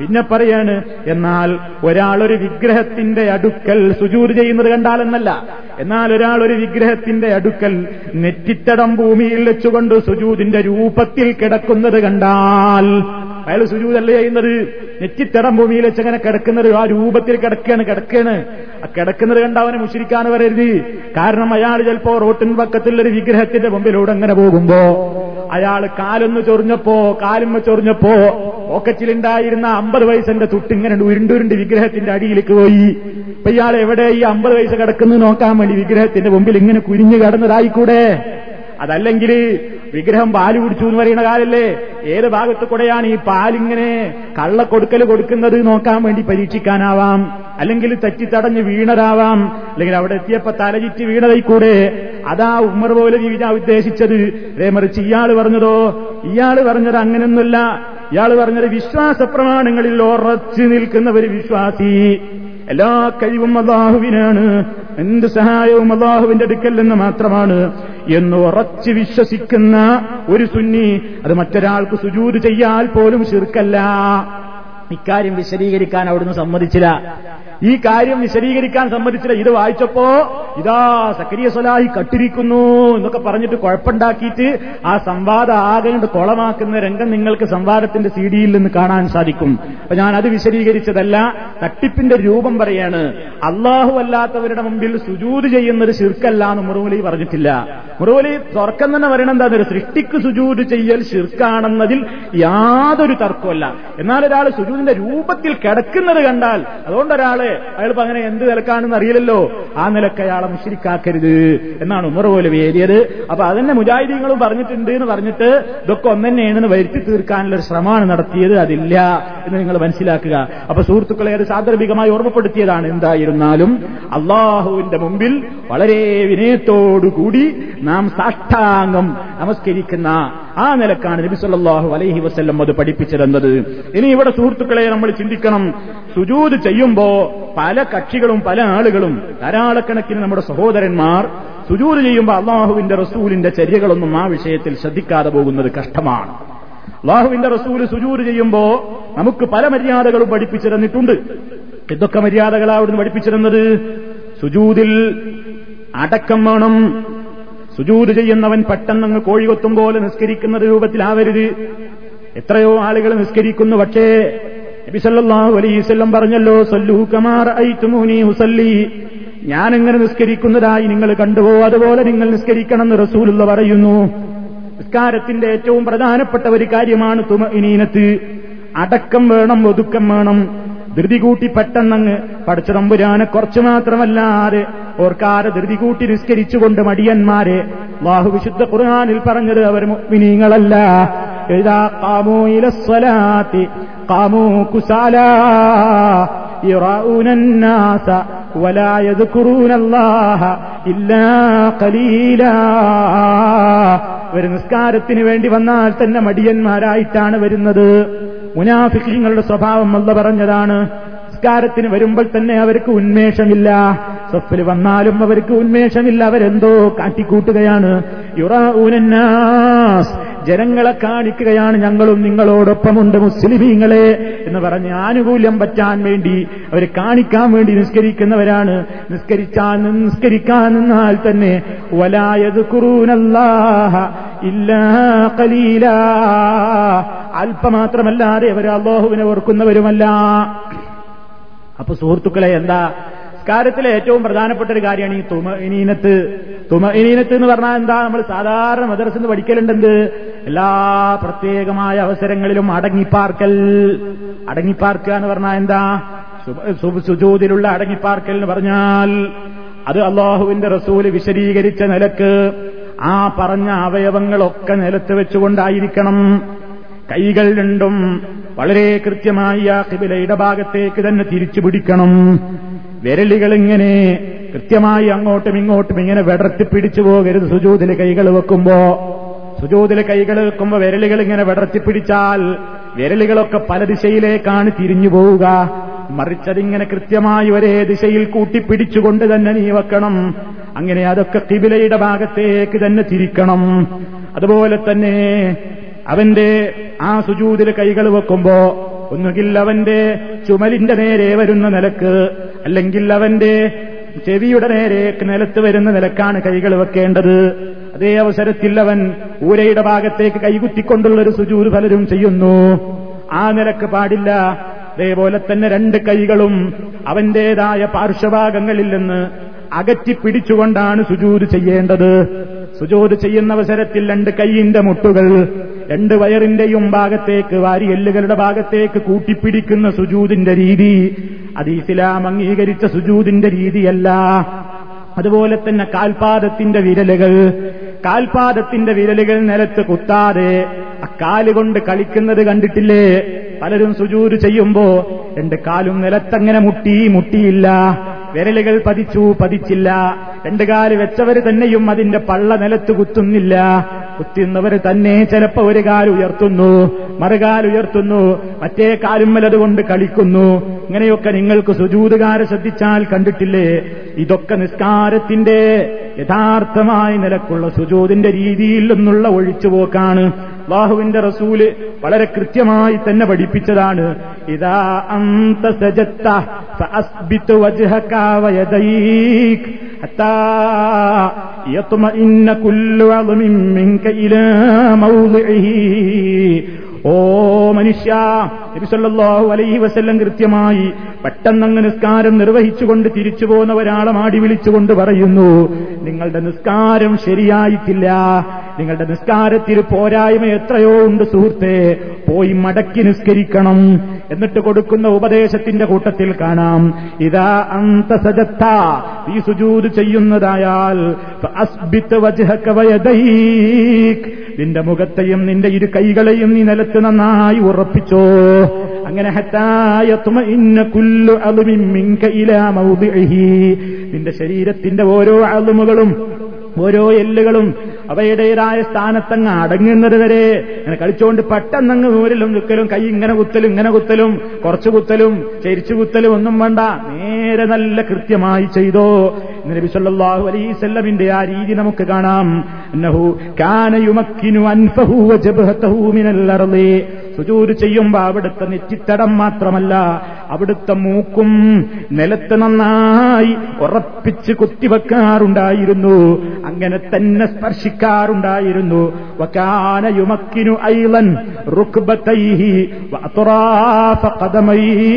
Speaker 1: പിന്നെ പറയാണ് എന്നാൽ ഒരാൾ ഒരു വിഗ്രഹത്തിന്റെ അടുക്കൽ സുജൂർ ചെയ്യുന്നത് കണ്ടാലെന്നല്ല. എന്നാൽ ഒരാൾ ഒരു വിഗ്രഹത്തിന്റെ അടുക്കൽ നെറ്റിത്തടം ഭൂമിയിൽ വെച്ചുകൊണ്ട് സുജൂതിന്റെ രൂപത്തിൽ കിടക്കുന്നത് കണ്ടാൽ അയാൾ സുജൂതല്ല ചെയ്യുന്നത്? നെറ്റിത്തടം ഭൂമിയിൽ വെച്ച് അങ്ങനെ കിടക്കുന്നത്. ആ രൂപത്തിൽ കിടക്കുകയാണ് കിടക്കുകയാണ്. ആ കിടക്കുന്നത് കണ്ട അവനെ മുഷിരിക്കാൻ വരരുത് കാരണം അയാൾ ചിലപ്പോ റോട്ടിൻ പക്കത്തിലൊരു വിഗ്രഹത്തിന്റെ മുമ്പിലൂടെ അങ്ങനെ പോകുമ്പോ അയാൾ കാലൊന്ന് ചൊറിഞ്ഞപ്പോ കാലുമ്മ ചൊറിഞ്ഞപ്പോ പോക്കറ്റിലുണ്ടായിരുന്ന അമ്പത് വയസ്സിന്റെ തുട്ടിങ്ങനെ ഉരുണ്ടുരുണ്ട് വിഗ്രഹത്തിന്റെ അടിയിലേക്ക് പോയി. ഇപ്പൊ ഇയാൾ എവിടെ ഈ അമ്പത് വയസ്സ് കിടക്കുന്നു നോക്കാൻ വേണ്ടി വിഗ്രഹത്തിന്റെ മുമ്പിൽ ഇങ്ങനെ കുരിഞ്ഞു കിടന്നതായിക്കൂടെ? അതല്ലെങ്കിൽ വിഗ്രഹം പാൽ കുടിച്ചു എന്ന് പറയുന്ന കാലല്ലേ? ഏത് ഭാഗത്ത് കൂടെയാണ് ഈ പാലിങ്ങനെ കള്ള കൊടുക്കൽ കൊടുക്കുന്നത് നോക്കാൻ വേണ്ടി പരീക്ഷിക്കാനാവാം. അല്ലെങ്കിൽ തെറ്റിത്തടഞ്ഞ് വീണതാവാം. അല്ലെങ്കിൽ അവിടെ എത്തിയപ്പോ തലചിറ്റ് വീണതായി കൂടെ. അതാ ഉമ്മർ പോലെ ജീവിക്കാൻ ഉദ്ദേശിച്ചത്. മറിച്ച് ഇയാൾ പറഞ്ഞതോ? ഇയാൾ പറഞ്ഞത് അങ്ങനെയൊന്നുമില്ല ഇയാൾ പറഞ്ഞത് വിശ്വാസ പ്രമാണങ്ങളിൽ ഉറച്ചു ഒരു വിശ്വാസി. എല്ലാ കഴിവും അള്ളാഹുവിനാണ്. എന്ത് സഹായവും അള്ളാഹുവിന്റെ അടുക്കൽ നിന്ന് മാത്രമാണ് എന്ന് ഉറച്ച് വിശ്വസിക്കുന്ന ഒരു സുന്നി അത് മറ്റൊരാൾക്ക് സുജൂത് ചെയ്യാൽ പോലും ശിർക്കല്ല. ഇക്കാര്യം വിശദീകരിക്കാൻ അവിടുന്ന് സമ്മതിച്ചില്ല. ഈ കാര്യം വിശദീകരിക്കാൻ സമ്മതിച്ചില്ല. ഇത് വായിച്ചപ്പോ ഇതാ സക്രിയ സലാഹി കട്ടിരിക്കുന്നു എന്നൊക്കെ പറഞ്ഞിട്ട് കുഴപ്പമുണ്ടാക്കിയിട്ട് ആ സംവാദം ആകെ കൊളമാക്കുന്ന രംഗം നിങ്ങൾക്ക് സംവാദത്തിന്റെ സി ഡിയിൽ നിന്ന് കാണാൻ സാധിക്കും. അപ്പൊ ഞാൻ അത് വിശദീകരിച്ചതല്ല തട്ടിപ്പിന്റെ രൂപം പറയാണ്. അള്ളാഹു അല്ലാത്തവരുടെ മുമ്പിൽ സുജൂത് ചെയ്യുന്നത് ശിർക്കല്ല എന്ന് മുറുവലി പറഞ്ഞിട്ടില്ല. മുറുവലി തുറക്കം തന്നെ പറയണം എന്താ സൃഷ്ടിക്ക് സുജൂത് ചെയ്യൽ ശിർക്കാണെന്നതിൽ യാതൊരു തർക്കമല്ല എന്നാൽ ഒരാൾ സുജൂതിന്റെ രൂപത്തിൽ കിടക്കുന്നത് കണ്ടാൽ അതുകൊണ്ട് ഒരാൾ അയാളിപ്പോ അങ്ങനെ എന്ത് നിലക്കാണെന്ന് അറിയില്ലല്ലോ. ആ നിലയ്ക്ക് അയാളെ മുഷിരിക്കാക്കരുത് എന്നാണ് ഉമർ പോലെ ഏരിയത് അപ്പൊ അതിന്റെ മുജാഹിദീങ്ങളും പറഞ്ഞിട്ടുണ്ട് എന്ന് പറഞ്ഞിട്ട് ഇതൊക്കെ ഒന്നെന്നെയാണെന്ന് വരുത്തി തീർക്കാനുള്ള ഒരു ശ്രമമാണ് നടത്തിയത്. അതില്ല എന്ന് നിങ്ങൾ മനസ്സിലാക്കുക. അപ്പൊ സുഹൃത്തുക്കളെ അത് സാന്ദർഭികമായി ഓർമ്മപ്പെടുത്തിയതാണ്. എന്തായിരുന്നാലും അള്ളാഹുവിന്റെ മുമ്പിൽ വളരെ വിനയത്തോടുകൂടി നാം സാഷ്ടാംഗം നമസ്കരിക്കുന്ന ആ നിലക്കാണ് നബി സല്ലല്ലാഹു അലൈഹി വസല്ലം അത് പഠിപ്പിച്ചിരുന്നത് ഇനി ഇവിടെ സുഹൃത്തുക്കളെ നമ്മൾ ചിന്തിക്കണം. സുജൂത് ചെയ്യുമ്പോ പല കക്ഷികളും പല ആളുകളും ധാരാളക്കണക്കിന് നമ്മുടെ സഹോദരന്മാർ സുജൂത് ചെയ്യുമ്പോൾ അള്ളാഹുവിന്റെ റസൂലിന്റെ ചര്യകളൊന്നും ആ വിഷയത്തിൽ ശ്രദ്ധിക്കാതെ പോകുന്നത് കഷ്ടമാണ്. അള്ളാഹുവിന്റെ റസൂൽ സുജൂര് ചെയ്യുമ്പോ നമുക്ക് പല മര്യാദകളും പഠിപ്പിച്ചു തന്നിട്ടുണ്ട് എന്തൊക്കെ മര്യാദകളാ അവിടുന്ന് പഠിപ്പിച്ചിരുന്നത്? സുജൂതിൽ അടക്കം വേണം. സുജൂത് ചെയ്യുന്നവൻ പെട്ടെന്നങ്ങ് കോഴികൊത്തും പോലെ നിസ്കരിക്കുന്ന രൂപത്തിലാവരുത്. എത്രയോ ആളുകൾ നിസ്കരിക്കുന്നു പക്ഷേ നബിസല്ലാഹു അലൈവല്ലം പറഞ്ഞല്ലോ സല്ലു കമാർ ഐത്തുമൂനി ഹുസല്ലി എങ്ങനെ നിസ്കരിക്കുന്നതായി നിങ്ങൾ കണ്ടുപോ അതുപോലെ നിങ്ങൾ നിസ്കരിക്കണം എന്ന് റസൂലുള്ള പറയുന്നു. നിസ്കാരത്തിന്റെ ഏറ്റവും പ്രധാനപ്പെട്ട ഒരു കാര്യമാണ് തുമ ഇനീനത്ത് അടക്കം വേണം ഒതുക്കം വേണം. ധൃതി കൂട്ടി പെട്ടെന്നങ്ങ് പടച്ചതമ്പുരാനെ കുറച്ച് മാത്രമല്ലാതെ ഓർക്കാരെ ധൃതി കൂട്ടി നിസ്കരിച്ചുകൊണ്ട് മടിയന്മാരെ ബാഹു വിശുദ്ധ ഖുർആാനിൽ പറഞ്ഞത് അവർ മിനിങ്ങളല്ല എഴുതാ കാമോ ഇലസ്വലാത്തി കാമോ കുസാല يراؤون الناس ولا يذكرون الله إلا قليلا ഒരു നിസ്കാരത്തിന് വേണ്ടി വന്നാൽ തന്നെ മടിയന്മാരായിട്ടാണ് വരുന്നത് മുനാഫിക്കങ്ങളുടെ സ്വഭാവം അല്ല പറഞ്ഞതാണ് നിസ്കാരത്തിന് വരുമ്പോൾ തന്നെ അവർക്ക് ഉന്മേഷമില്ല സ്വപ്പിൽ വന്നാലും അവർക്ക് ഉന്മേഷമില്ല അവരെന്തോ കാട്ടിക്കൂട്ടുകയാണ് യുറാഊനന്നാസ് ജനങ്ങളെ കാണിക്കുകയാണ് ഞങ്ങളും നിങ്ങളോടൊപ്പമുണ്ട് മുസ്ലിമീങ്ങളെ എന്ന് പറഞ്ഞ് ആനുകൂല്യം പറ്റാൻ വേണ്ടി അവർ കാണിക്കാൻ വേണ്ടി നിസ്കരിക്കുന്നവരാണ്. നിസ്കരിച്ചാൽ നിസ്കരിക്കാൻ നിന്നാൽ തന്നെ വലായത് കുറൂനല്ലാഹ ഇല്ല കലീല അല്പമാത്രമല്ലാതെ അവർ അള്ളാഹുവിനെ ഓർക്കുന്നവരുമല്ല. അപ്പൊ സുഹൃത്തുക്കളെ എന്താ? നിസ്കാരത്തിലെ ഏറ്റവും പ്രധാനപ്പെട്ട ഒരു കാര്യമാണ് ഈ തുമ ഇനീനത്ത് തുമ ഇനീനത്ത് എന്ന് പറഞ്ഞാൽ എന്താ? നമ്മൾ സാധാരണ മദ്രസന്ന് പഠിക്കലുണ്ടെന്ത്? എല്ലാ പ്രത്യേകമായ അവസരങ്ങളിലും അടങ്ങിപ്പാർക്കൽ. അടങ്ങിപ്പാർക്കുക എന്ന് പറഞ്ഞാൽ എന്താ? സുജൂതിലുള്ള അടങ്ങിപ്പാർക്കൽ എന്ന് പറഞ്ഞാൽ അത് അള്ളാഹുവിന്റെ റസൂൽ വിശദീകരിച്ച നിലയ്ക്ക് ആ പറഞ്ഞ അവയവങ്ങളൊക്കെ നിലത്ത് വെച്ചുകൊണ്ടായിരിക്കണം. കൈകൾ രണ്ടും വളരെ കൃത്യമായി ആ കിബില ഇടഭാഗത്തേക്ക് തന്നെ തിരിച്ചു പിടിക്കണം വിരലുകൾ ഇങ്ങനെ കൃത്യമായി അങ്ങോട്ടും ഇങ്ങോട്ടും ഇങ്ങനെ വിടർത്തി പിടിച്ചു പോകരുത് സുജൂതിലെ കൈകൾ വെക്കുമ്പോ. സുജൂതിലെ കൈകൾ വെക്കുമ്പോ വിരലുകൾ ഇങ്ങനെ വിടർത്തി പിടിച്ചാൽ വിരലുകളൊക്കെ പല ദിശയിലേക്കാണ് തിരിഞ്ഞു പോവുക. മറിച്ചതിങ്ങനെ കൃത്യമായി ഒരേ ദിശയിൽ കൂട്ടിപ്പിടിച്ചുകൊണ്ട് തന്നെ നീ വെക്കണം. അങ്ങനെ അതൊക്കെ കിബിലയുടെ ഭാഗത്തേക്ക് തന്നെ തിരിക്കണം. അതുപോലെ തന്നെ അവന്റെ ആ സുജൂതിൽ കൈകൾ വെക്കുമ്പോ ഒന്നുകിൽ അവന്റെ ചുമലിന്റെ നേരെ വരുന്ന നിലയ്ക്ക് അല്ലെങ്കിൽ അവന്റെ ചെവിയുടെ നേരെ നിലത്ത് വരുന്ന നിലക്കാണ് കൈകൾ വെക്കേണ്ടത്. അതേ അവസരത്തിൽ അവൻ ഊരയുടെ ഭാഗത്തേക്ക് കൈകുത്തിക്കൊണ്ടുള്ള ഒരു സുജൂര് പലരും ചെയ്യുന്നു. ആ നിലയ്ക്ക് പാടില്ല. അതേപോലെ തന്നെ രണ്ട് കൈകളും അവന്റേതായ പാർശ്വഭാഗങ്ങളിൽ നിന്ന് അകറ്റി പിടിച്ചുകൊണ്ടാണ് സുജൂത് ചെയ്യേണ്ടത്. സുജൂത് ചെയ്യുന്ന അവസരത്തിൽ രണ്ട് കൈയിന്റെ മുട്ടുകൾ രണ്ട് വയറിന്റെയും ഭാഗത്തേക്ക് വാരിയെല്ലുകളുടെ ഭാഗത്തേക്ക് കൂട്ടിപ്പിടിക്കുന്ന സുജൂതിന്റെ രീതി അത് ഇസ്ലാം അംഗീകരിച്ച സുജൂതിന്റെ രീതിയല്ല. അതുപോലെ തന്നെ കാൽപാദത്തിന്റെ വിരലുകൾ. കാൽപാദത്തിന്റെ വിരലുകൾ നിലത്ത് കുത്താതെ അക്കാലുകൊണ്ട് കളിക്കുന്നത് കണ്ടിട്ടില്ലേ? പലരും സുജൂര് ചെയ്യുമ്പോ രണ്ട് കാലും നിലത്തങ്ങനെ മുട്ടി മുട്ടിയില്ല. വിരലുകൾ പതിച്ചു പതിച്ചില്ല. രണ്ടു കാൽ വെച്ചവര് തന്നെയും അതിന്റെ പള്ള നിലത്ത് കുത്തുന്നില്ല. കുത്തുന്നവർ തന്നെ ചിലപ്പോ ഒരു കാൽ ഉയർത്തുന്നു മറുകാൽ ഉയർത്തുന്നു മറ്റേ കാലുമ്മലതുകൊണ്ട് കളിക്കുന്നു. ഇങ്ങനെയൊക്കെ നിങ്ങൾക്ക് സുജൂതുകാരെ ശ്രദ്ധിച്ചാൽ കണ്ടിട്ടില്ലേ? ഇതൊക്കെ നിസ്കാരത്തിന്റെ യഥാർത്ഥമായ നിലക്കുള്ള സുജൂതിന്റെ രീതിയിൽ നിന്നുള്ള ഒഴിച്ചുപോക്കാണ്. അള്ളാഹുവിന്റെ റസൂൽ വളരെ കൃത്യമായി തന്നെ പഠിപ്പിച്ചതാണ്. ഇതാ അന്ത സജത്ത ഓ മനുഷ്യ നബിസല്ലാഹു അലൈഹി വസല്ലം കൃത്യമായി പെട്ടെന്നങ്ങ് നിസ്കാരം നിർവഹിച്ചുകൊണ്ട് തിരിച്ചു പോകുന്ന ഒരാളെ മാടി വിളിച്ചുകൊണ്ട് പറയുന്നു നിങ്ങളുടെ നിസ്കാരം ശരിയായിട്ടില്ല. നിങ്ങളുടെ നിസ്കാരത്തിൽ പോരായ്മ എത്രയോ ഉണ്ട് സുഹൃത്തെ. പോയി മടക്കി നിസ്കരിക്കണം. എന്നിട്ട് കൊടുക്കുന്ന ഉപദേശത്തിന്റെ കൂട്ടത്തിൽ കാണാം ഇതാ അന്തസജത്ത ഈ സുജൂത് ചെയ്യുന്നതായാൽ നിന്റെ മുഖത്തെയും നിന്റെ ഇരു കൈകളെയും നീ നിലത്ത് നന്നായി ഉറപ്പിച്ചോ? അങ്ങനെ നിന്റെ ശരീരത്തിന്റെ ഓരോ അളുമുകളും ഓരോ എല്ലുകളും അവയുടേതായ സ്ഥാനത്തങ്ങ് അടങ്ങുന്നത് വരെ അങ്ങനെ കളിച്ചുകൊണ്ട് പെട്ടെന്നങ്ങ് നൂരിലും നിൽക്കലും കൈ ഇങ്ങനെ കുത്തലും ഇങ്ങനെ കുത്തലും കുറച്ചു കുത്തലും ചരിച്ചു കുത്തലും ഒന്നും വേണ്ട. നേരെ നല്ല കൃത്യമായി ചെയ്തോ. നബി സല്ലല്ലാഹു അലൈഹി ആ രീതി നമുക്ക് കാണാം. കാന യുമക്കിനു മിനൽ സുജൂദ് ചെയ്യുമ്പോ അവിടുത്തെ നെറ്റിത്തടം മാത്രമല്ല അവിടുത്തെ മൂക്കും നിലത്ത് നന്നായി ഉറപ്പിച്ച് കുത്തിവെക്കാറുണ്ടായിരുന്നു. അങ്ങനെ തന്നെ സ്പർശിക്കാറുണ്ടായിരുന്നു. വകാന യുമക്കിനു ഐലൻ ഖദമൈഹി.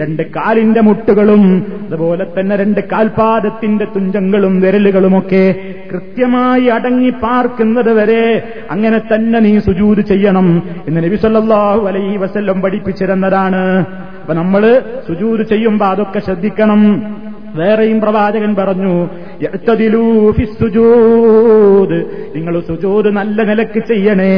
Speaker 1: രണ്ട് കാലിന്റെ മുട്ടുകളും അതുപോലെ തന്നെ രണ്ട് കാൽപാദത്തിന്റെ തുഞ്ചങ്ങളും വിരലുകളുമൊക്കെ കൃത്യമായി അടങ്ങി പാർക്കുന്നത് വരെ അങ്ങനെ തന്നെ നീ സുജൂത് ചെയ്യണം എന്ന് നബി സല്ലല്ലാഹു അലൈഹി വസല്ലം പഠിപ്പിച്ചിരുന്നതാണ് അപ്പൊ നമ്മൾ സുജൂത് ചെയ്യുമ്പോ അതൊക്കെ ശ്രദ്ധിക്കണം വേറെയും പ്രവാചകൻ പറഞ്ഞു. നിങ്ങൾ സുജൂദ് നല്ല നിലയ്ക്ക് ചെയ്യണേ.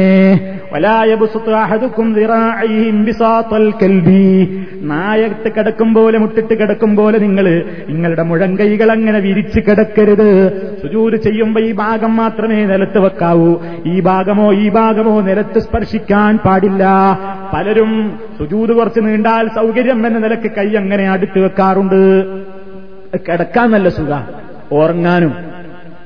Speaker 1: വലായബുസുത്തു അഹദുക്കും ദിറാഇഹിം ബിസാത്തൽ കൽബി. നായത്ത് കിടക്കും പോലെ മുട്ടിട്ട് കിടക്കും പോലെ നിങ്ങൾ നിങ്ങളുടെ മുഴങ്കൈകൾ അങ്ങനെ വിരിച്ചു കിടക്കരുത്. സുജൂദ് ചെയ്യുമ്പോ ഈ ഭാഗം മാത്രമേ നിലത്ത് വെക്കാവൂ. ഈ ഭാഗമോ ഈ ഭാഗമോ നിലത്ത് സ്പർശിക്കാൻ പാടില്ല. പലരും സുജൂത് കുറച്ച് നീണ്ടാൽ സൗകര്യം എന്ന നിലയ്ക്ക് കൈ അങ്ങനെ അടുത്ത് വെക്കാറുണ്ട്. കിടക്കാൻ നല്ല സുഖ ഉറങ്ങാനും.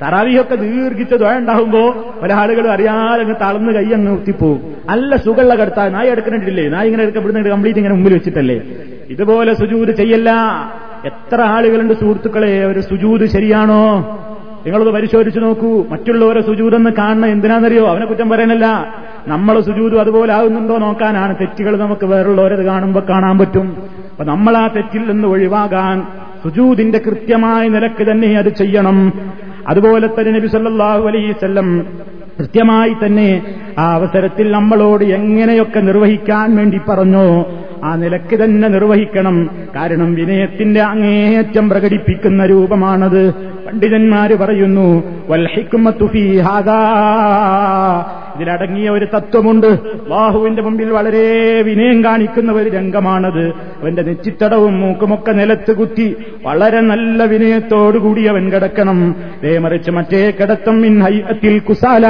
Speaker 1: തറാവിയൊക്കെ ദീർഘിച്ച ദ്വയ ഉണ്ടാകുമ്പോ പല ആളുകളും അറിയാതെ അങ്ങ് തളർന്ന് കൈ അങ്ങ് കുത്തിപ്പോവും. നല്ല സുഖമുള്ള കടുത്താ. നായ എടുക്കണ്ടിട്ടില്ലേ നായ ഇങ്ങനെ എടുക്കപ്പെടുന്നുണ്ട് കംപ്ലീറ്റ് ഇങ്ങനെ മുമ്പിൽ വെച്ചിട്ടല്ലേ? ഇതുപോലെ സുജൂത് ചെയ്യല്ല. എത്ര ആളുകളുണ്ട് സുഹൃത്തുക്കളെ ഒരു സുജൂത് ശരിയാണോ? നിങ്ങളത് പരിശോധിച്ചു നോക്കൂ. മറ്റുള്ളവരെ സുജൂതെന്ന് കാണുന്ന എന്തിനാണെന്നറിയോ? അവനെ കുറ്റം പറയാനല്ല നമ്മൾ സുജൂതും അതുപോലെ ആകുന്നുണ്ടോ നോക്കാനാണ്. തെറ്റുകൾ നമുക്ക് വേറുള്ളവരത് കാണുമ്പോൾ കാണാൻ പറ്റും. അപ്പൊ നമ്മൾ ആ തെറ്റിൽ നിന്ന് ഒഴിവാകാൻ സുജൂദിന്റെ കൃത്യമായ നിലയ്ക്ക് തന്നെ അത് ചെയ്യണം. അതുപോലെ തന്നെ നബി സല്ലാഹു അലൈഹി വസല്ലം കൃത്യമായി തന്നെ ആ അവസരത്തിൽ നമ്മളോട് എങ്ങനെയൊക്കെ നിർവഹിക്കാൻ വേണ്ടി പറഞ്ഞു ആ നിലയ്ക്ക് തന്നെ നിർവഹിക്കണം. കാരണം വിനയത്തിന്റെ അങ്ങേയറ്റം പ്രകടിപ്പിക്കുന്ന രൂപമാണത്. പണ്ഡിതന്മാര് പറയുന്നു ഇതിലടങ്ങിയ ഒരു തത്വമുണ്ട്. ബാഹുവിന്റെ മുമ്പിൽ വളരെ വിനയം കാണിക്കുന്ന ഒരു രംഗമാണത്. അവന്റെ നെറ്റിത്തടവും മൂക്കുമൊക്കെ നിലത്ത് കുത്തി വളരെ നല്ല വിനയത്തോടുകൂടി അവൻ കിടക്കണം. ദേ മറിച്ച് മറ്റേ കിടത്തം മിൻ ഹൈഅത്തിൽ കുസാല.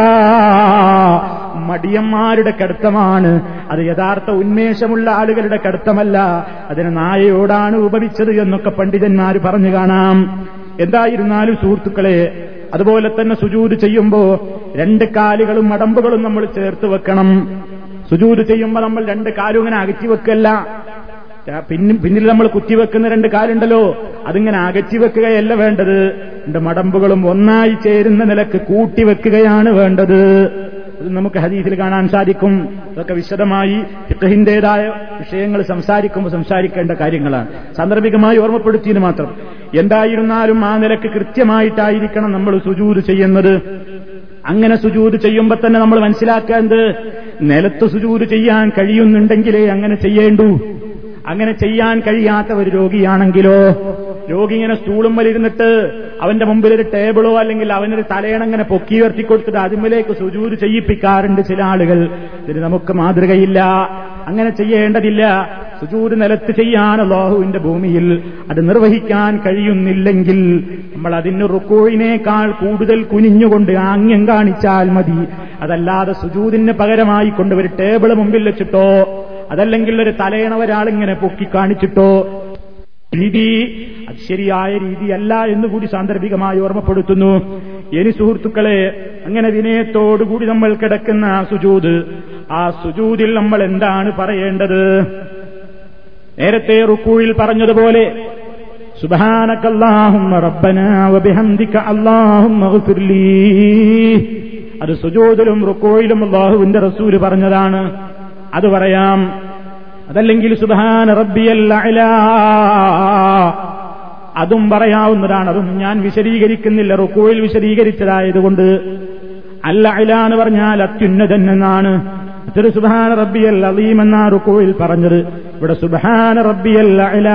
Speaker 1: മടിയന്മാരുടെ കിടത്തമാണ്. അത് യഥാർത്ഥ ഉന്മേഷമുള്ള ആളുകളുടെ കിടത്തമല്ല. അതിന് നായയോടാണ് ഉപമിച്ചത് എന്നൊക്കെ പണ്ഡിതന്മാർ പറഞ്ഞു കാണാം. എന്തായിരുന്നാലും സുഹൃത്തുക്കളെ അതുപോലെ തന്നെ സുജൂത് ചെയ്യുമ്പോ രണ്ട് കാലുകളും മടമ്പുകളും നമ്മൾ ചേർത്ത് വെക്കണം. സുജൂത് ചെയ്യുമ്പോൾ നമ്മൾ രണ്ട് കാലും ഇങ്ങനെ അകറ്റി വെക്കല്ല. പിന്നിൽ നമ്മൾ കുത്തിവെക്കുന്ന രണ്ട് കാലുണ്ടല്ലോ അതിങ്ങനെ അകറ്റി വെക്കുകയല്ല വേണ്ടത്. രണ്ട് മടമ്പുകളും ഒന്നായി ചേരുന്ന നിലയ്ക്ക് കൂട്ടിവെക്കുകയാണ് വേണ്ടത്. നമുക്ക് ഹദീസിൽ കാണാൻ സാധിക്കും. ഇതൊക്കെ വിശദമായി ഫിഖഹിന്റേതായ വിഷയങ്ങൾ സംസാരിക്കുമ്പോൾ സംസാരിക്കേണ്ട കാര്യങ്ങളാണ്. സാന്ദർഭികമായി ഓർമ്മപ്പെടുത്തിയത് മാത്രം. എന്തായിരുന്നാലും ആ നിലയ്ക്ക് കൃത്യമായിട്ടായിരിക്കണം നമ്മൾ സുജൂത് ചെയ്യുന്നത്. അങ്ങനെ സുജൂത് ചെയ്യുമ്പോൾ തന്നെ നമ്മൾ മനസ്സിലാക്കേണ്ടത് നിലത്ത് സുജൂത് ചെയ്യാൻ കഴിയുന്നുണ്ടെങ്കിലേ അങ്ങനെ ചെയ്യേണ്ടു. അങ്ങനെ ചെയ്യാൻ കഴിയാത്ത ഒരു രോഗിയാണെങ്കിലോ രോഗി ഇങ്ങനെ സ്റ്റൂളും വലിരുന്നിട്ട് അവന്റെ മുമ്പിൽ ഒരു ടേബിളോ അല്ലെങ്കിൽ അവനൊരു തലയണങ്ങനെ പൊക്കി ഉയർത്തി കൊടുത്തിട്ട് അതിന്മേലേക്ക് സുജൂത് ചെയ്യിപ്പിക്കാറുണ്ട് ചില ആളുകൾ. ഇതിന് നമുക്ക് മാതൃകയില്ല. അങ്ങനെ ചെയ്യേണ്ടതില്ല. സുജൂര് നിലത്ത് ചെയ്യാൻ അള്ളാഹുവിന്റെ ഭൂമിയിൽ അത് നിർവഹിക്കാൻ കഴിയുന്നില്ലെങ്കിൽ നമ്മൾ അതിന് റുക്കോയിനേക്കാൾ കൂടുതൽ കുനിഞ്ഞുകൊണ്ട് ആംഗ്യം കാണിച്ചാൽ മതി. അതല്ലാതെ സുജൂതിന് പകരമായി കൊണ്ട് ഒരു ടേബിൾ മുമ്പിൽ വെച്ചിട്ടോ അതല്ലെങ്കിൽ ഒരു തലയണ ഒരാളിങ്ങനെ പൊക്കി കാണിച്ചിട്ടോ രീതി. അത് ശരിയായ രീതിയല്ല എന്നുകൂടി സാന്ദർഭികമായി ഓർമ്മപ്പെടുത്തുന്നു. ഇനി സുഹൃത്തുക്കളെ അങ്ങനെ വിനയത്തോടുകൂടി നമ്മൾ കിടക്കുന്ന ആ സുജൂത് ആ സുജൂതിൽ നമ്മൾ എന്താണ് പറയേണ്ടത്? നേരത്തെ റുക്കൂഴിൽ പറഞ്ഞതുപോലെ അത് സുജൂദിലും റുക്കോയിലും അള്ളാഹുവിന്റെ റസൂൽ പറഞ്ഞതാണ്. അത് പറയാം അതല്ലെങ്കിൽ സുബാന റബ്ബിയല്ല അതും പറയാവുന്നതാണ് അതും ഞാൻ വിശദീകരിക്കുന്നില്ല റുക്കോയിൽ വിശദീകരിച്ചതായതുകൊണ്ട്. അല്ല അല എന്ന് പറഞ്ഞാൽ അത്യുന്നതൻ എന്നാണ് മറ്റൊരു സുബാന റബ്ബിയൽ അലീം എന്നാ റുക്കോയിൽ പറഞ്ഞത്. ഇവിടെ സുബാന റബ്ബിയൽ അല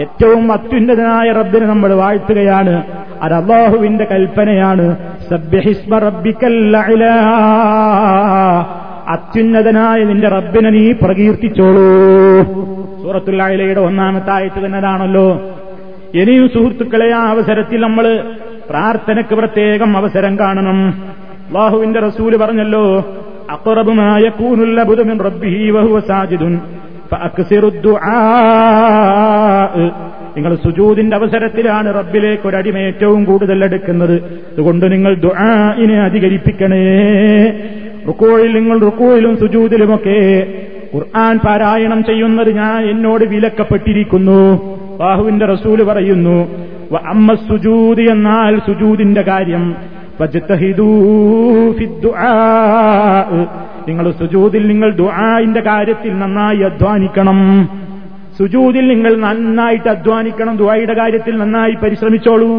Speaker 1: ഏറ്റവും അത്യുന്നതനായ റബ്ബിനെ നമ്മൾ വാഴ്ത്തുകയാണ്. അത് അള്ളാഹുവിന്റെ കൽപ്പനയാണ്. സബ്യഹിസ്മ റബ്ബിക്കൽ അല അത്യുന്നതനായ നിന്റെ റബ്ബിനെ നീ പ്രകീർത്തിച്ചോളൂ. സൂറത്തുല്ലായിലയുടെ ഒന്നാമത്തെ ആയത്ത് തന്നതാണല്ലോ ഇനിയും സുഹൃത്തുക്കളെ ആ അവസരത്തിൽ നമ്മൾ പ്രാർത്ഥനയ്ക്ക് പ്രത്യേകം അവസരം കാണണം. അള്ളാഹുവിന്റെ റസൂൽ പറഞ്ഞല്ലോ അക്കുറബുമായ കൂനുള്ള ബുധമിൻ റബ്ബിഹി വഹുവ സാജിദുൻ നിങ്ങൾ സുജൂദിന്റെ അവസരത്തിലാണ് റബ്ബിലേക്ക് ഒരടിമ ഏറ്റവും കൂടുതൽ എടുക്കുന്നത്. അതുകൊണ്ട് നിങ്ങൾ ദുആഇനെ അധികരിപ്പിക്കണേ. റുക്കോയിൽ നിങ്ങൾ റുക്കോയിലും സുജൂതിലുമൊക്കെ ഖുർആൻ പാരായണം ചെയ്യുന്നത് ഞാൻ എന്നോട് വിലക്കപ്പെട്ടിരിക്കുന്നു. ബാഹുവിന്റെ റസൂൽ പറയുന്നു അമ്മ സുജൂതി എന്നാൽ സുജൂതിന്റെ കാര്യം. നിങ്ങൾ സുജൂതിൽ നിങ്ങൾ ദുആന്റെ കാര്യത്തിൽ നന്നായി അധ്വാനിക്കണം. സുജൂതിൽ നിങ്ങൾ നന്നായിട്ട് അധ്വാനിക്കണം ദുആയുടെ കാര്യത്തിൽ നന്നായി പരിശ്രമിച്ചോളൂ.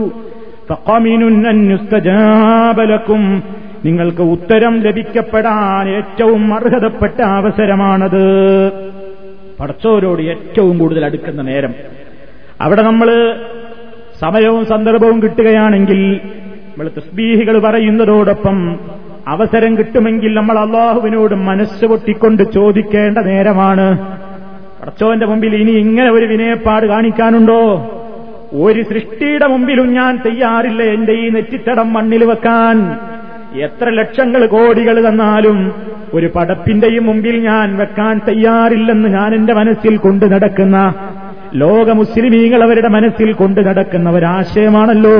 Speaker 1: നിങ്ങൾക്ക് ഉത്തരം ലഭിക്കപ്പെടാൻ ഏറ്റവും അർഹതപ്പെട്ട അവസരമാണത്. പടച്ചോരോട് ഏറ്റവും കൂടുതൽ അടുക്കുന്ന നേരം. അവിടെ നമ്മൾ സമയവും സന്ദർഭവും കിട്ടുകയാണെങ്കിൽ നമ്മൾ തസ്ബീഹികൾ പറയുന്നതോടൊപ്പം അവസരം കിട്ടുമെങ്കിൽ നമ്മൾ അള്ളാഹുവിനോട് മനസ്സ് പൊട്ടിക്കൊണ്ട് ചോദിക്കേണ്ട നേരമാണ്. പടച്ചോന്റെ മുമ്പിൽ ഇനി ഇങ്ങനെ ഒരു വിനയപ്പാട് കാണിക്കാനുണ്ടോ? ഒരു സൃഷ്ടിയുടെ മുമ്പിലും ഞാൻ തയ്യാറില്ല എന്റെ ഈ നെറ്റിത്തടം മണ്ണിൽ വെക്കാൻ. എത്ര ലക്ഷങ്ങൾ കോടികൾ തന്നാലും ഒരു പടപ്പിന്റെയും മുമ്പിൽ ഞാൻ വെക്കാൻ തയ്യാറില്ലെന്ന് ഞാൻ എന്റെ മനസ്സിൽ കൊണ്ടു നടക്കുന്ന ലോക മുസ്ലിമീങ്ങൾ അവരുടെ മനസ്സിൽ കൊണ്ടു നടക്കുന്ന ഒരാശയമാണല്ലോ.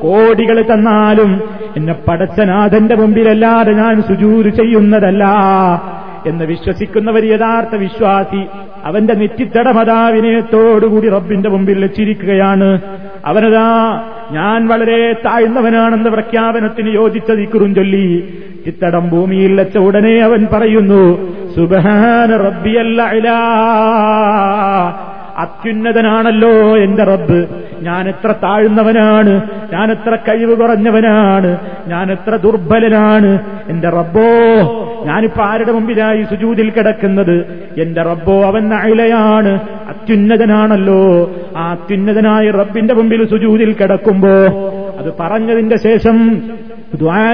Speaker 1: കോടികൾ തന്നാലും എന്നെ പടച്ചനാഥന്റെ മുമ്പിലല്ലാതെ ഞാൻ സുജൂര് ചെയ്യുന്നതല്ല എന്ന് വിശ്വസിക്കുന്നവർ യഥാർത്ഥ വിശ്വാസി അവന്റെ നെറ്റിത്തടമതാ വിനയത്തോടുകൂടി റബ്ബിന്റെ മുമ്പിൽ വെച്ചിരിക്കുകയാണ് അവനതാ ഞാൻ വളരെ താഴ്ന്നവനാണെന്ന പ്രഖ്യാപനത്തിന് യോജിച്ച ദിക്കുറും ചൊല്ലി. ചിത്തടം ഭൂമിയിൽ വെച്ച ഉടനെ അവൻ പറയുന്നു സുബഹാന റബ്ബിയല്ല അത്യുന്നതനാണല്ലോ എന്റെ റബ്ബ്. ഞാൻ എത്ര താഴ്ന്നവനാണ് ഞാൻ എത്ര കഴിവ് കുറഞ്ഞവനാണ് ഞാൻ എത്ര ദുർബലനാണ്. എന്റെ റബ്ബോ ഞാനിപ്പോ ആരുടെ മുമ്പിലായി സുജൂതിൽ കിടക്കുന്നത്? എന്റെ റബ്ബോ അവൻ അയിലയാണ്. അത്യുന്നതനാണല്ലോ. ആ അത്യുന്നതനായ റബ്ബിന്റെ മുമ്പിൽ സുജൂതിൽ കിടക്കുമ്പോ അത് പറഞ്ഞതിന്റെ ശേഷം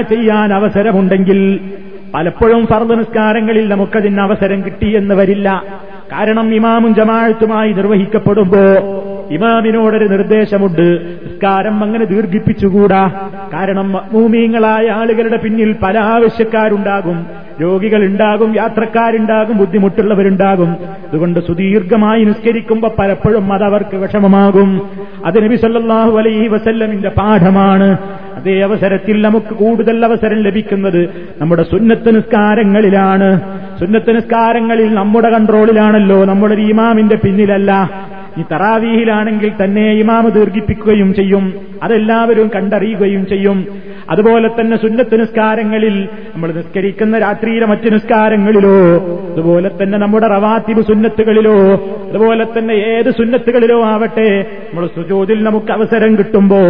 Speaker 1: ചെയ്യാൻ അവസരമുണ്ടെങ്കിൽ പലപ്പോഴും ഫർദ് നിസ്കാരങ്ങളിൽ നമുക്കതിന് അവസരം കിട്ടി എന്ന് വരില്ല. കാരണം ഇമാമും ജമാഴത്തുമായി നിർവഹിക്കപ്പെടുമ്പോ ഇമാമിനോടൊരു നിർദ്ദേശമുണ്ട്. നിസ്കാരം അങ്ങനെ ദീർഘിപ്പിച്ചുകൂടാ. കാരണം മൂമീങ്ങളായ ആളുകളുടെ പിന്നിൽ പല ആവശ്യക്കാരുണ്ടാകും. രോഗികളുണ്ടാകും യാത്രക്കാരുണ്ടാകും ബുദ്ധിമുട്ടുള്ളവരുണ്ടാകും. അതുകൊണ്ട് സുദീർഘമായി നിസ്കരിക്കുമ്പോൾ പലപ്പോഴും അത് അവർക്ക് വിഷമമാകും. അത് നബി സല്ലല്ലാഹു അലൈഹി വസല്ലമിന്റെ പാഠമാണ്. അതേ അവസരത്തിൽ നമുക്ക് കൂടുതൽ അവസരം ലഭിക്കുന്നത് നമ്മുടെ സുന്നത്ത് നിസ്കാരങ്ങളിലാണ്. സുന്നത്ത് നിസ്കാരങ്ങളിൽ നമ്മുടെ കൺട്രോളിലാണല്ലോ. നമ്മുടെ ഇമാമിന്റെ പിന്നിലല്ല. ഈ തറാവീഹിലാണെങ്കിൽ തന്നെ ഇമാമ് ദീർഘിപ്പിക്കുകയും ചെയ്യും. അതെല്ലാവരും കണ്ടറിയുകയും ചെയ്യും. അതുപോലെ തന്നെ സുന്നത്ത് നിസ്കാരങ്ങളിൽ നമ്മൾ നിസ്കരിക്കുന്ന രാത്രിയിലെ മറ്റു നിസ്കാരങ്ങളിലോ അതുപോലെ തന്നെ നമ്മുടെ റവാത്തിബ് സുന്നത്തുകളിലോ അതുപോലെ തന്നെ ഏത് സുന്നത്തുകളിലോ ആവട്ടെ നമ്മൾ സുജോതിൽ നമുക്ക് അവസരം കിട്ടുമ്പോ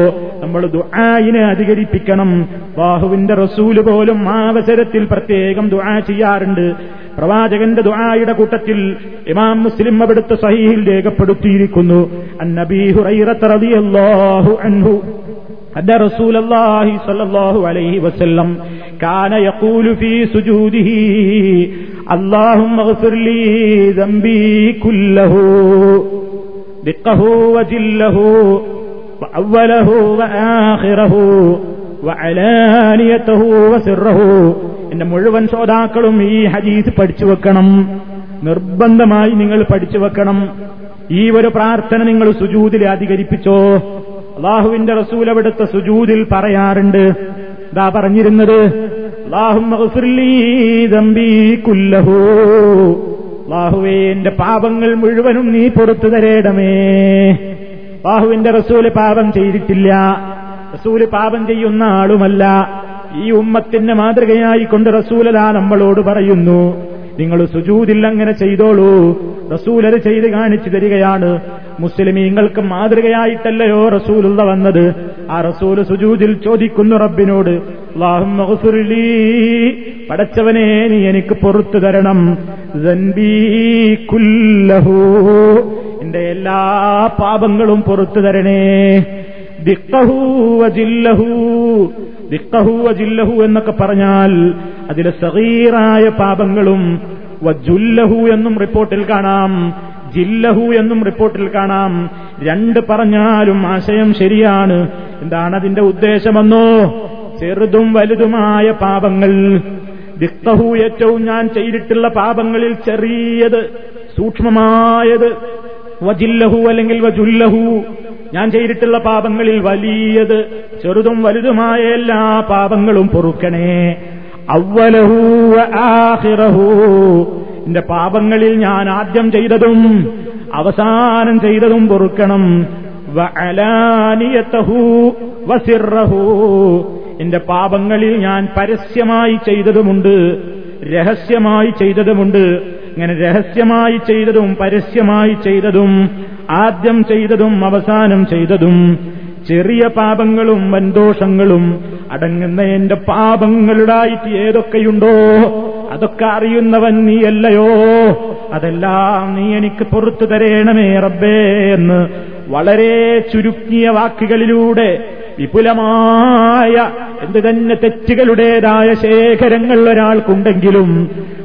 Speaker 1: നമ്മൾ ദുആയിനെ അധികരിപ്പിക്കണം. ബാഹുവിന്റെ റസൂൽ പോലും ആ അവസരത്തിൽ പ്രത്യേകം ദുആ ചെയ്യാറുണ്ട്. പ്രവാചകന്റെ ദുആയുടെ കൂട്ടത്തിൽ ഇമാം മുസ്ലിം അവിടുത്തെ സഹീഹിൽ രേഖപ്പെടുത്തിയിരിക്കുന്നു. അന്നബീ ഹുറൈറ റളിയല്ലാഹു അൻഹു. أن رسول الله صلى الله عليه وسلم كان يقول في سجوده اللهم اغفر لي ذنبي كله دقه وجله وأوله وآخره وعلانيته وسره എന്റെ മുഴുവൻ ശ്രോതാക്കളും ഈ ഹദീസ് പഠിച്ചു വെക്കണം നിർബന്ധമായി നിങ്ങൾ പഠിച്ചു വെക്കണം ഈ ഒരു പ്രാർത്ഥന നിങ്ങൾ സുജൂതിൽ അധികരിപ്പിച്ചോ അള്ളാഹുവിന്റെ റസൂൽ അവിടുത്തെ സുജൂതിൽ പറയാറുണ്ട്. ഇതാ പറഞ്ഞിരുന്നത് ബാഹുവേ എന്റെ പാപങ്ങൾ മുഴുവനും നീ പുറത്തു തരേടമേ ബാഹുവിന്റെ റസൂൽ പാപം ചെയ്തിട്ടില്ല. റസൂൽ പാപം ചെയ്യുന്ന ആളുമല്ല. ഈ ഉമ്മത്തിന്റെ മാതൃകയായിക്കൊണ്ട് റസൂലലാ നമ്മളോട് പറയുന്നു. നിങ്ങൾ സുജൂതിൽ അങ്ങനെ ചെയ്തോളൂ. റസൂലത് ചെയ്ത് കാണിച്ചു തരികയാണ്. മുസ്ലിമീങ്ങൾക്ക് മാതൃകയായിട്ടല്ലയോ റസൂലുള്ള വന്നത്? ആ റസൂൽ സുജൂദിൽ ചോദിക്കുന്നു റബ്ബിനോട് പടച്ചവനെ നീ എനിക്ക് പുറത്തു തരണം. എന്റെ എല്ലാ പാപങ്ങളും പുറത്തു തരണേ. ദിക്കഹു വജില്ലഹു ദിക്കഹു വജില്ലഹു എന്നൊക്കെ പറഞ്ഞാൽ അതിലെ സഹീറായ പാപങ്ങളും വജുല്ലഹു എന്നും റിപ്പോർട്ടിൽ കാണാം. ജില്ലഹു എന്നും റിപ്പോർട്ടിൽ കാണാം. രണ്ട് പറഞ്ഞാലും ആശയം ശരിയാണ്. എന്താണ് അതിന്റെ ഉദ്ദേശമെന്നോ? ചെറുതും വലുതുമായ പാപങ്ങൾ. ദിക്തഹു ഏറ്റവും ഞാൻ ചെയ്തിട്ടുള്ള പാപങ്ങളിൽ ചെറിയത് സൂക്ഷ്മമായത് വജില്ലഹു അല്ലെങ്കിൽ വജുല്ലഹു. ഞാൻ ചെയ്തിട്ടുള്ള പാപങ്ങളിൽ വലിയത് ചെറുതും വലുതുമായ എല്ലാ പാപങ്ങളും പൊറുക്കണേ. അവലഹു ആഹിറഹു എന്റെ പാപങ്ങളിൽ ഞാൻ ആദ്യം ചെയ്തതും അവസാനം ചെയ്തതും പൊറുക്കണം. എന്റെ പാപങ്ങളിൽ ഞാൻ പരസ്യമായി ചെയ്തതുമുണ്ട് രഹസ്യമായി ചെയ്തതുമുണ്ട്. ഇങ്ങനെ രഹസ്യമായി ചെയ്തതും പരസ്യമായി ചെയ്തതും ആദ്യം ചെയ്തതും അവസാനം ചെയ്തതും ചെറിയ പാപങ്ങളും വൻദോഷങ്ങളും അടങ്ങുന്ന എന്റെ പാപങ്ങളുടായിട്ട് ഏതൊക്കെയുണ്ടോ അതൊക്കെ അറിയുന്നവൻ നീയല്ലയോ? അതെല്ലാം നീ എനിക്ക് പുറത്തു തരേണമേ റബ്ബേ എന്ന് വളരെ ചുരുക്കിയ വാക്കുകളിലൂടെ വിപുലമായ എന്തു തന്നെ തെറ്റുകളുടേതായ ശേഖരങ്ങൾ ഒരാൾക്കുണ്ടെങ്കിലും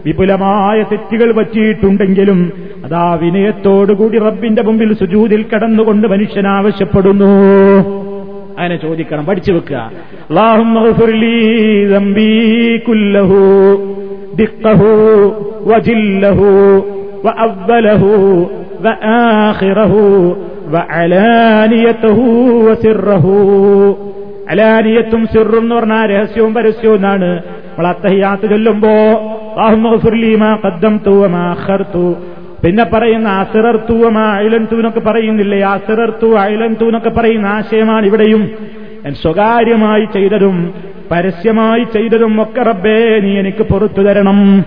Speaker 1: വിപുലമായ തെറ്റുകൾ പറ്റിയിട്ടുണ്ടെങ്കിലും അതാ വിനയത്തോടുകൂടി റബ്ബിന്റെ മുമ്പിൽ സുജൂതിൽ കടന്നുകൊണ്ട് മനുഷ്യൻ അങ്ങനെ ചോദിക്കണം പഠിച്ചു വെക്കുക. അലാനിയത്തും സിറും എന്ന് പറഞ്ഞാൽ രഹസ്യവും പരസ്യവും എന്നാണ്. നമ്മൾ അത്തഹിയാത്ത് ചൊല്ലുമ്പോ പിന്നെ പറയുന്ന അസിറർത്തുവം അയലന്തു എന്നൊക്കെ പറയുന്നില്ലേ? അസിറർത്തു ഐലൻതൂനൊക്കെ പറയുന്ന ആശയമാണ് ഇവിടെയും. സ്വകാര്യമായി ചെയ്തതും പരസ്യമായി ചെയ്തതും ഒക്കെ റബ്ബേ നീ എനിക്ക് പുറത്തു തരണം.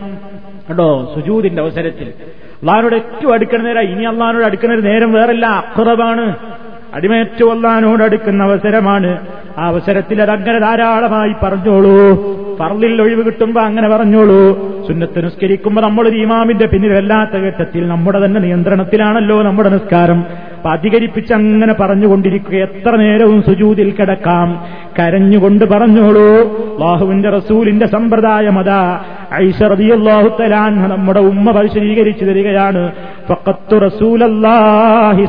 Speaker 1: കേട്ടോ സുജൂതിന്റെ അവസരത്തിൽ. അള്ളഹാനോട് ഏറ്റവും അടുക്കണ നേരം ഇനി അള്ളഹാനോട് അടുക്കുന്ന ഒരു നേരം വേറല്ല അക്കുറവാണ് അടിമേറ്റവും അള്ളഹാനോട് അടുക്കുന്ന അവസരമാണ്. ആ അവസരത്തിൽ അതങ്ങനെ ധാരാളമായി പറഞ്ഞോളൂ. ഫർലിൽ ഒഴിവ് കിട്ടുമ്പോ അങ്ങനെ പറഞ്ഞോളൂ. സുന്നത്ത് നിസ്കരിക്കുമ്പോ നമ്മളൊരു ഇമാമിന്റെ പിന്നിൽ വല്ലാത്ത ഘട്ടത്തിൽ നമ്മുടെ തന്നെ നിയന്ത്രണത്തിലാണല്ലോ നമ്മുടെ നിസ്കാരം. അപ്പൊ അധികരിപ്പിച്ച് അങ്ങനെ പറഞ്ഞുകൊണ്ടിരിക്കുക. എത്ര നേരവും സുജൂതിൽ കിടക്കാം. കരഞ്ഞുകൊണ്ട് പറഞ്ഞോളൂ. ബാഹുവിന്റെ റസൂലിന്റെ സമ്പ്രദായം അതാ. ഐഷറിയാഹു തലാൻ നമ്മുടെ ഉമ്മ പരിശീകരിച്ചു തരികയാണ്. ഫഖത്തു റസൂലല്ലാഹി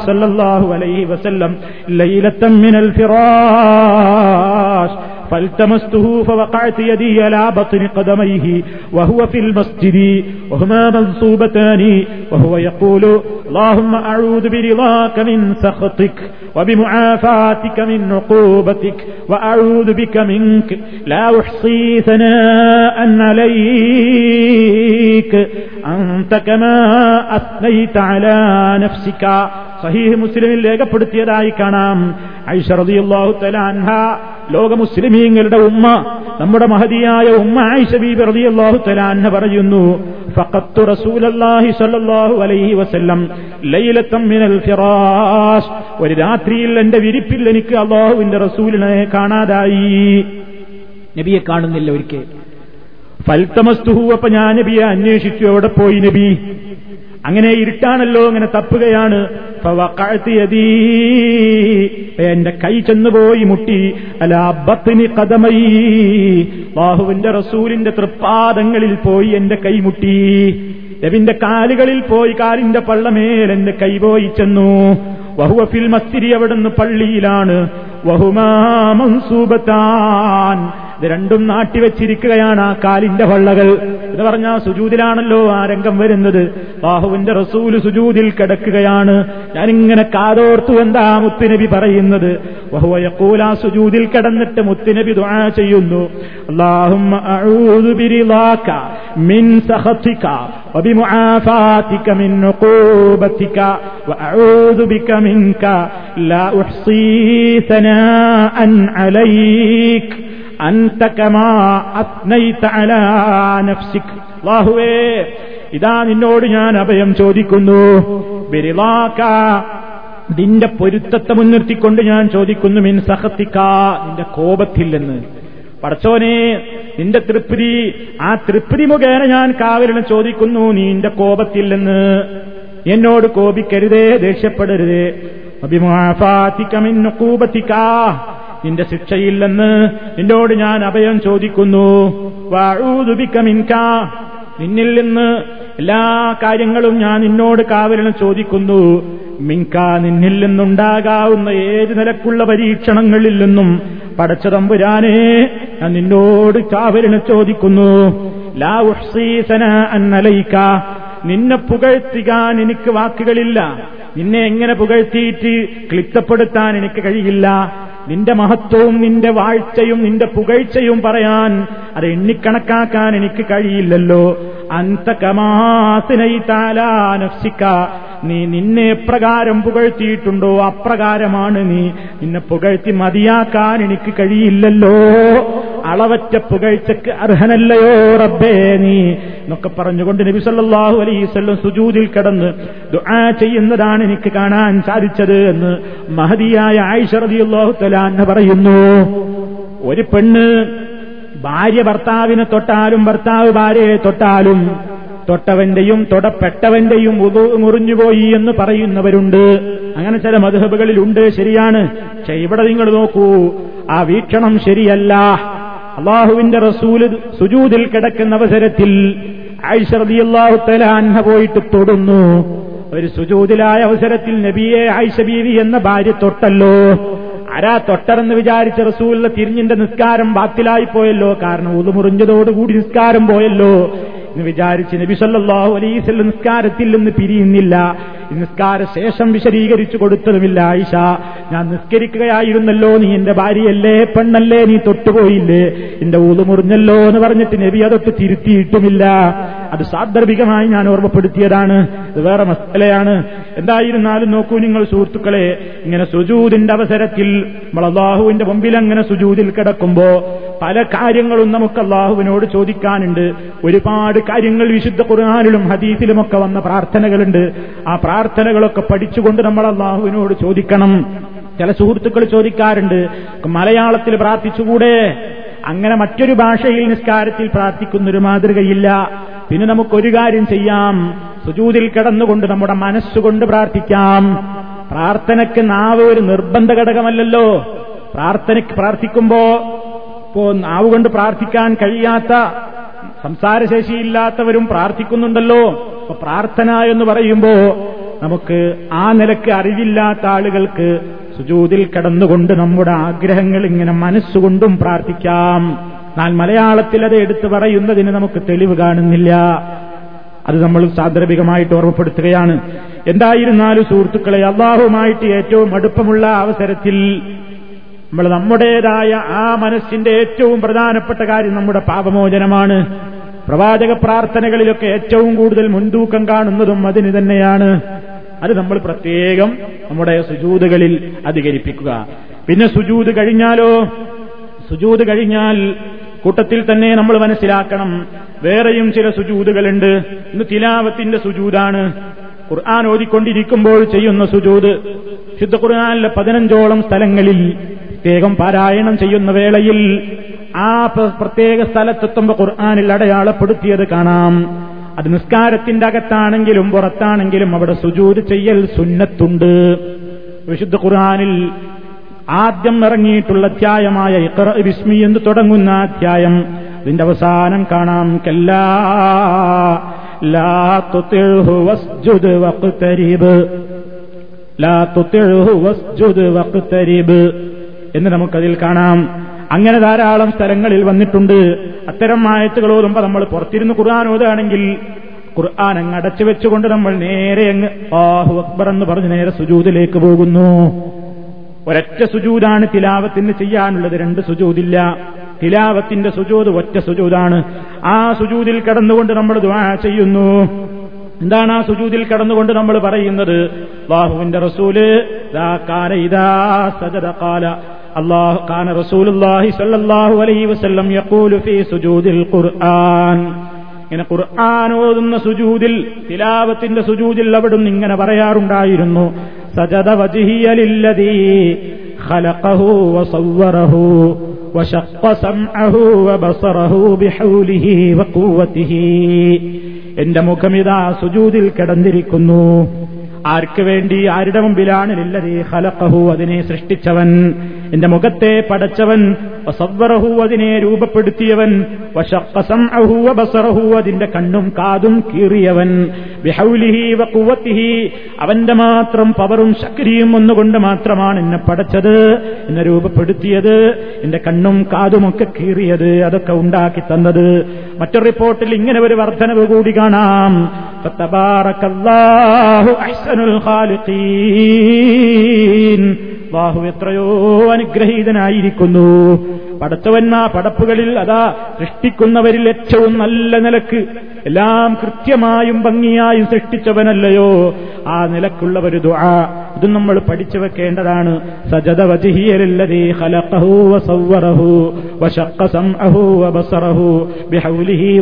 Speaker 1: അലൈഹി വസല്ലം ലൈലത്തം മിനൽ ഫിറാഷ്. فالتمسته فوقعت يدي على بطن قدميه وهو في المسجد وهما منصوبتان وهو يقول اللهم أعوذ برضاك من سخطك وبمعافاتك من عقوبتك وأعوذ بك منك لا أحصي ثناء عليك أنت كما أثنيت على نفسك. സഹീഹ് മുസ്ലിമിൽ രേഖപ്പെടുത്തിയതായി കാണാം. ഐഷറദിയല്ലാഹു തലാൻഹ ലോക മുസ്ലിമീങ്ങളുടെ ഉമ്മ നമ്മുടെ മഹതിയായ ഉമ്മ ആയിഷ ബീബി റളിയല്ലാഹു തലാൻഹ പറയുന്നു ഫഖത്തു റസൂലല്ലാഹി സ്വല്ലല്ലാഹു അലൈഹി വസല്ലം ലൈലത്തം മിനൽ ഫിറാഷ് ഒരു രാത്രിയിൽ എന്റെ വിരിപ്പിൽ എനിക്ക് അള്ളാഹുവിന്റെ റസൂലിനെ കാണാതായി. നബിയെ കാണുന്നില്ല ഒരിക്കൽ ഫൽത്തമസ്തുഹു അപ്പൊ ഞാൻ നബിയെ അന്വേഷിച്ചു എവിടെ പോയി നബി? അങ്ങനെ ഇരുട്ടാണല്ലോ അങ്ങനെ തപ്പുകയാണ്. എന്റെ കൈ ചെന്നുപോയി മുട്ടി. അല അബത്തിന് കഥമയി ബാഹുവിന്റെ റസൂലിന്റെ തൃപ്പാദങ്ങളിൽ പോയി എന്റെ കൈ മുട്ടി. രവിന്റെ കാലുകളിൽ പോയി കാലിന്റെ പള്ളമേൽ എന്റെ കൈ പോയി ചെന്നു. വഹുവഫിൽ മസ്തിരി അവിടുന്ന് പള്ളിയിലാണ്. വഹുമാ മൻസൂബത്താൻ. ഇത് രണ്ടും നാട്ടിവെച്ചിരിക്കുകയാണ് ആ കാലിന്റെ വള്ളകൾ എന്ന് പറഞ്ഞാൽ സുജൂതിലാണല്ലോ ആ രംഗം വരുന്നത് ബാഹുവിന്റെ റസൂല് സുജൂതിൽ കിടക്കുകയാണ് ഞാനിങ്ങനെ കാതോർത്തു എന്താ മുത്തുനബി പറയുന്നത് വഹുവയക്കൂല സുജൂതിൽ കിടന്നിട്ട് മുത്തുനബി ദുആ ചെയ്യുന്നു അല്ലാഹുമ്മ അഊദു ബിരിളാക മിൻ സഖതിക وبمعافاتك من عقوبتك وأعوذ بك منك لا أحصي ثناء عليك അൻതകമാഹുവേ ഇതാ നിന്നോട് ഞാൻ അഭയം ചോദിക്കുന്നു. നിന്റെ പൊരുത്തത്തെ മുൻനിർത്തിക്കൊണ്ട് ഞാൻ ചോദിക്കുന്നു മിൻ സഹത്തിക്ക നിന്റെ കോപത്തില്ലെന്ന് പടച്ചോനെ നിന്റെ തൃപ്തി ആ തൃപ്തി മുഖേന ഞാൻ കാവലിന് ചോദിക്കുന്നു നീ നിന്റെ കോപത്തില്ലെന്ന് എന്നോട് കോപിക്കരുതേ ദേഷ്യപ്പെടരുതേ. അഭിമാഫാത്തിക്കമിന്നുകൂപത്തിക്ക നിന്റെ ശിക്ഷയില്ലെന്ന് നിന്നോട് ഞാൻ അഭയം ചോദിക്കുന്നു. വാഴൂതുപിക്കമിൻക നിന്നിൽ നിന്ന് എല്ലാ കാര്യങ്ങളും ഞാൻ നിന്നോട് കാവലിന് ചോദിക്കുന്നു. മിങ്ക നിന്നിൽ നിന്നുണ്ടാകാവുന്ന ഏത് നിലക്കുള്ള പരീക്ഷണങ്ങളിൽ നിന്നും പടച്ച തമ്പുരാനെ ഞാൻ നിന്നോട് കാവലിന് ചോദിക്കുന്നു. ലാ ഉഹ്സീസന അന്നലയിക്ക നിന്നെ പുകഴ്ത്തിക്കാൻ എനിക്ക് വാക്കുകളില്ല. നിന്നെ എങ്ങനെ പുകഴ്ത്തിയിട്ട് ക്ലിപ്തപ്പെടുത്താൻ എനിക്ക് കഴിയില്ല. നിന്റെ മഹത്വവും നിന്റെ വാഴ്ചയും നിന്റെ പുകഴ്ചയും പറയാൻ അത് എണ്ണിക്കണക്കാക്കാൻ എനിക്ക് കഴിയില്ലല്ലോ. അന്തകമാസിനയിത്താലാനഫ്സിക്ക നീ നിന്നെ എപ്രകാരം പുകഴ്ത്തിയിട്ടുണ്ടോ അപ്രകാരമാണ് നീ. നിന്നെ പുകഴ്ത്തി മതിയാക്കാൻ എനിക്ക് കഴിയില്ലല്ലോ. അളവറ്റ പുകഴ്ചക്ക് അർഹനല്ലയോ റബ്ബേ നീ? എന്നൊക്കെ പറഞ്ഞുകൊണ്ട് നബി സല്ലാഹു അലൈസ്വല്ലം സുജൂതിൽ കിടന്ന് ദുആ ചെയ്യുന്നതാണ് എനിക്ക് കാണാൻ സാധിച്ചത് എന്ന് മഹതിയായ ആയിഷ റളിയല്ലാഹു തആല പറയുന്നു. ഒരു പെണ്ണ് ഭാര്യ ഭർത്താവിനെ തൊട്ടാലും ഭർത്താവ് ഭാര്യയെ തൊട്ടാലും തൊട്ടവന്റെയും തൊടപ്പെട്ടവന്റെയും മുറിഞ്ഞുപോയി എന്ന് പറയുന്നവരുണ്ട്. അങ്ങനെ ചില മധുഹബുകളിലുണ്ട് ശരിയാണ്. പക്ഷെ ഇവിടെ നിങ്ങൾ നോക്കൂ ആ വീക്ഷണം ശരിയല്ല. അള്ളാഹുവിന്റെ റസൂൽ സുജൂതിൽ കിടക്കുന്ന അവസരത്തിൽ ആയിഷറിയാഹു തലാൻഹ പോയിട്ട് തൊടുന്നു. ഒരു സുജൂതിലായ അവസരത്തിൽ നബിയെ ആയിഷ ബീവി എന്ന ഭാര്യ തൊട്ടല്ലോ. ആരാ തൊട്ടറെന്ന് വിചാരിച്ച റസൂലിന്റെ തിരിഞ്ഞിന്റെ നിസ്കാരം ബാത്തിലായി പോയല്ലോ. കാരണം ഉതുമുറിഞ്ഞതോടുകൂടി നിസ്കാരം പോയല്ലോ. എന്ന് വിചാരിച്ച് നബി സല്ലല്ലാഹു അലൈസ് നിസ്കാരത്തിൽ നിന്ന് പിരിയുന്നില്ല. നിസ്കാര ശേഷം വിശദീകരിച്ചു കൊടുത്തതുമില്ല ആയിഷ ഞാൻ നിസ്കരിക്കുകയായിരുന്നല്ലോ നീ എന്റെ ഭാര്യയല്ലേ പെണ്ണല്ലേ നീ തൊട്ടുപോയില്ലേ. എന്റെ ഊത് മുറിഞ്ഞല്ലോ എന്ന് പറഞ്ഞിട്ട് നബി അതൊട്ട് തിരുത്തിയിട്ടുമില്ല. അത് സാന്ദർഭികമായി ഞാൻ ഓർമ്മപ്പെടുത്തിയതാണ്. ഇത് വേറെ മസ്തലയാണ് എന്തായിരുന്നാലും നോക്കൂ നിങ്ങൾ സുഹൃത്തുക്കളെ ഇങ്ങനെ സുജൂദിന്റെ അവസരത്തിൽ നമ്മൾ അള്ളാഹുവിന്റെ മുമ്പിൽ അങ്ങനെ സുജൂദിൽ കിടക്കുമ്പോ പല കാര്യങ്ങളും നമുക്ക് അള്ളാഹുവിനോട് ചോദിക്കാനുണ്ട്. ഒരുപാട് കാര്യങ്ങൾ വിശുദ്ധ ഖുർആാനിലും ഹദീസിലുമൊക്കെ വന്ന പ്രാർത്ഥനകളുണ്ട്. ആ പ്രാർത്ഥനകളൊക്കെ പഠിച്ചുകൊണ്ട് നമ്മൾ അള്ളാഹുവിനോട് ചോദിക്കണം. ചില സുഹൃത്തുക്കൾ ചോദിക്കാറുണ്ട് മലയാളത്തിൽ പ്രാർത്ഥിച്ചുകൂടെ? അങ്ങനെ മറ്റൊരു ഭാഷയിൽ നിസ്കാരത്തിൽ പ്രാർത്ഥിക്കുന്നൊരു മാതൃകയില്ല. പിന്നെ നമുക്കൊരു കാര്യം ചെയ്യാം. സുജൂതിൽ കിടന്നുകൊണ്ട് നമ്മുടെ മനസ്സുകൊണ്ട് പ്രാർത്ഥിക്കാം. പ്രാർത്ഥനയ്ക്ക് നാവ് ഒരു നിർബന്ധ ഘടകമല്ലല്ലോ. പ്രാർത്ഥനയ്ക്ക് പ്രാർത്ഥിക്കുമ്പോ ഇപ്പോ നാവ് കൊണ്ട് പ്രാർത്ഥിക്കാൻ കഴിയാത്ത സംസാരശേഷിയില്ലാത്തവരും പ്രാർത്ഥിക്കുന്നുണ്ടല്ലോ. അപ്പൊ പ്രാർത്ഥന എന്ന് പറയുമ്പോ നമുക്ക് ആ നിലയ്ക്ക് അറിവില്ലാത്ത ആളുകൾക്ക് സുജൂതിൽ കിടന്നുകൊണ്ട് നമ്മുടെ ആഗ്രഹങ്ങൾ ഇങ്ങനെ മനസ്സുകൊണ്ടും പ്രാർത്ഥിക്കാം. എന്നാൽ മലയാളത്തിൽ അത് എടുത്തു പറയുന്നതിന് നമുക്ക് തെളിവ് കാണുന്നില്ല. അത് നമ്മൾ സാന്ദർഭികമായിട്ട് ഓർമ്മപ്പെടുത്തുകയാണ്. എന്തായിരുന്നാലും സുഹൃത്തുക്കളെ അള്ളാഹുമായിട്ട് ഏറ്റവും അടുപ്പമുള്ള അവസരത്തിൽ നമ്മൾ നമ്മുടേതായ ആ മനസ്സിന്റെ ഏറ്റവും പ്രധാനപ്പെട്ട കാര്യം നമ്മുടെ പാപമോചനമാണ്. പ്രവാചക പ്രാർത്ഥനകളിലൊക്കെ ഏറ്റവും കൂടുതൽ മുൻതൂക്കം കാണുന്നതും അതിന് തന്നെയാണ്. അത് നമ്മൾ പ്രത്യേകം നമ്മുടെ സുജൂതുകളിൽ അധികരിപ്പിക്കുക. പിന്നെ സുജൂത് കഴിഞ്ഞാലോ? സുജൂത് കഴിഞ്ഞാൽ കൂട്ടത്തിൽ തന്നെ നമ്മൾ മനസ്സിലാക്കണം. വേറെയും ചില സുജൂതുകളുണ്ട്. ഇന്ന് തിലാവത്തിന്റെ സുജൂതാണ്. ഖുർആൻ ഓതിക്കൊണ്ടിരിക്കുമ്പോൾ ചെയ്യുന്ന സുജൂത്. ശുദ്ധ ഖുർആാനിലെ പതിനഞ്ചോളം സ്ഥലങ്ങളിൽ പ്രത്യേകം പാരായണം ചെയ്യുന്ന വേളയിൽ ആ പ്രത്യേക സ്ഥലത്തെത്തുമ്പോൾ ഖുർആാനിൽ അടയാളപ്പെടുത്തിയത് കാണാം. അത് നിസ്കാരത്തിന്റെ അകത്താണെങ്കിലും പുറത്താണെങ്കിലും അവിടെ സുജൂത് ചെയ്യൽ സുന്നത്തുണ്ട്. വിശുദ്ധ ഖുർആാനിൽ ആദ്യം ഇറങ്ങിയിട്ടുള്ള അധ്യായമായ ഇഖ്റ വിസ്മി എന്ന് തുടങ്ങുന്ന അധ്യായം. ഇതിന്റെ അവസാനം കാണാം. കല്ലാ ലാ എന്ന് നമുക്കതിൽ കാണാം. അങ്ങനെ ധാരാളം സ്ഥലങ്ങളിൽ വന്നിട്ടുണ്ട്. അത്തരം ആയത്തുകൾ ഓതുമ്പോ നമ്മൾ പുറത്തിരുന്ന് ഖുർആൻ ഓതുകയാണെങ്കിൽ ഖുർആൻ അങ്ങ് അടച്ചു വെച്ചുകൊണ്ട് നമ്മൾ നേരെ അങ്ങ് ആഹു അക്ബർ എന്ന് പറഞ്ഞ് നേരെ സുജൂതിലേക്ക് പോകുന്നു. ഒരൊറ്റ സുജൂതാണ് തിലാവത്തിന് ചെയ്യാനുള്ളത്. രണ്ട് സുജൂതില്ല. തിലാവത്തിന്റെ സുജൂത് ഒറ്റ സുജൂതാണ്. ആ സുജൂതിൽ കടന്നുകൊണ്ട് നമ്മൾ ചെയ്യുന്നു. എന്താണ് ആ സുജൂതിൽ കടന്നുകൊണ്ട് നമ്മൾ പറയുന്നത്? ബാഹുവിന്റെ റസൂൽ അള്ളാഹു കാന റസൂലുള്ളാഹി സ്വല്ലല്ലാഹു അലൈഹി വസല്ലം യഖൂലു ഫീ സുജൂദിൽ ഖുർആൻ ഇങ്ങനെ ഖുർആൻ ഓതുന്ന സുജൂദിൽ തിലാവത്തിന്റെ സുജൂദിൽ അവിടുന്ന് ഇങ്ങനെ പറയാറുണ്ടായിരുന്നു സജദ വജ്ഹിയലില്ലദീ ഖലഖഹു വസവ്വറഹു وشق سمعه وبصره بحوله وقوته എന്റെ മുഖമിതാ സുജൂദിൽ കിടന്നിരിക്കുന്നു ആർക്ക് വേണ്ടി ആരുടെ മുമ്പിലാണ് ഇല്ലതീ ഹലക്കഹു അതിനെ സൃഷ്ടിച്ചവൻ. എന്റെ മുഖത്തെ പടച്ചവൻ വസവ്വറഹു അതിനെ രൂപപ്പെടുത്തിയവൻ വശഖ സംഅഹു വബസറഹു അതിന്റെ കണ്ണും കാതും കീറിയവൻ. ബിഹൗലിഹി വഖുവത്തിഹി അവന്റെ മാത്രം പവറും ശക്തിയും ഒന്നുകൊണ്ട് മാത്രമാണ് എന്നെ പടച്ചത് എന്നെ രൂപപ്പെടുത്തിയത് എന്റെ കണ്ണും കാതുമൊക്കെ കീറിയത് അതൊക്കെ ഉണ്ടാക്കി തന്നത്. മറ്റൊരു റിപ്പോർട്ടിൽ ഇങ്ങനെ ഒരു വർധനവ് കൂടി കാണാം. അഹ്സനുൽ ഖാലിഖീൻ. അള്ളാഹു എത്രയോ അനുഗ്രഹീതനായിരിക്കുന്നു. പടച്ചവന്മാ പടപ്പുകളിൽ അതാ സൃഷ്ടിക്കുന്നവരിൽ ഏറ്റവും നല്ല നിലയ്ക്ക്. എല്ലാം കൃത്യമായും ഭംഗിയായും സൃഷ്ടിച്ചവനല്ലയോ? ആ നിലക്കുള്ള ഒരു ദുആ. ഇത് നമ്മൾ പഠിച്ചു വെക്കേണ്ടതാണ്. സജദ ഖലഖഹു വസവ്വറഹു ബിഹൗലിഹി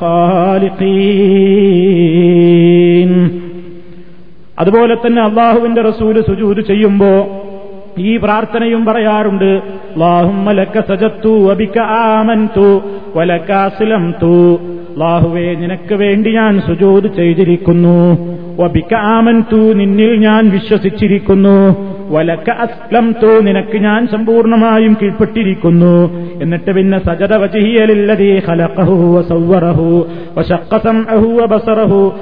Speaker 1: ഖാലിഖീൻ. അതുപോലെ തന്നെ അള്ളാഹുവിന്റെ റസൂൽ സുജൂത് ചെയ്യുമ്പോ ഈ പ്രാർത്ഥനയും പറയാറുണ്ട് ലാഹുവേ നിനക്ക് വേണ്ടി ഞാൻ സുജൂത് ചെയ്തിരിക്കുന്നു. നിന്നിൽ ഞാൻ വിശ്വസിച്ചിരിക്കുന്നു. വലക്ക അസ്ലംതു നിനക്ക് ഞാൻ സമ്പൂർണമായും കീഴ്പ്പെട്ടിരിക്കുന്നു. എന്നിട്ട് പിന്നെ വജഹിയലില്ലതീ ഖലഖഹു വസവ്വറഹു വബസറഹു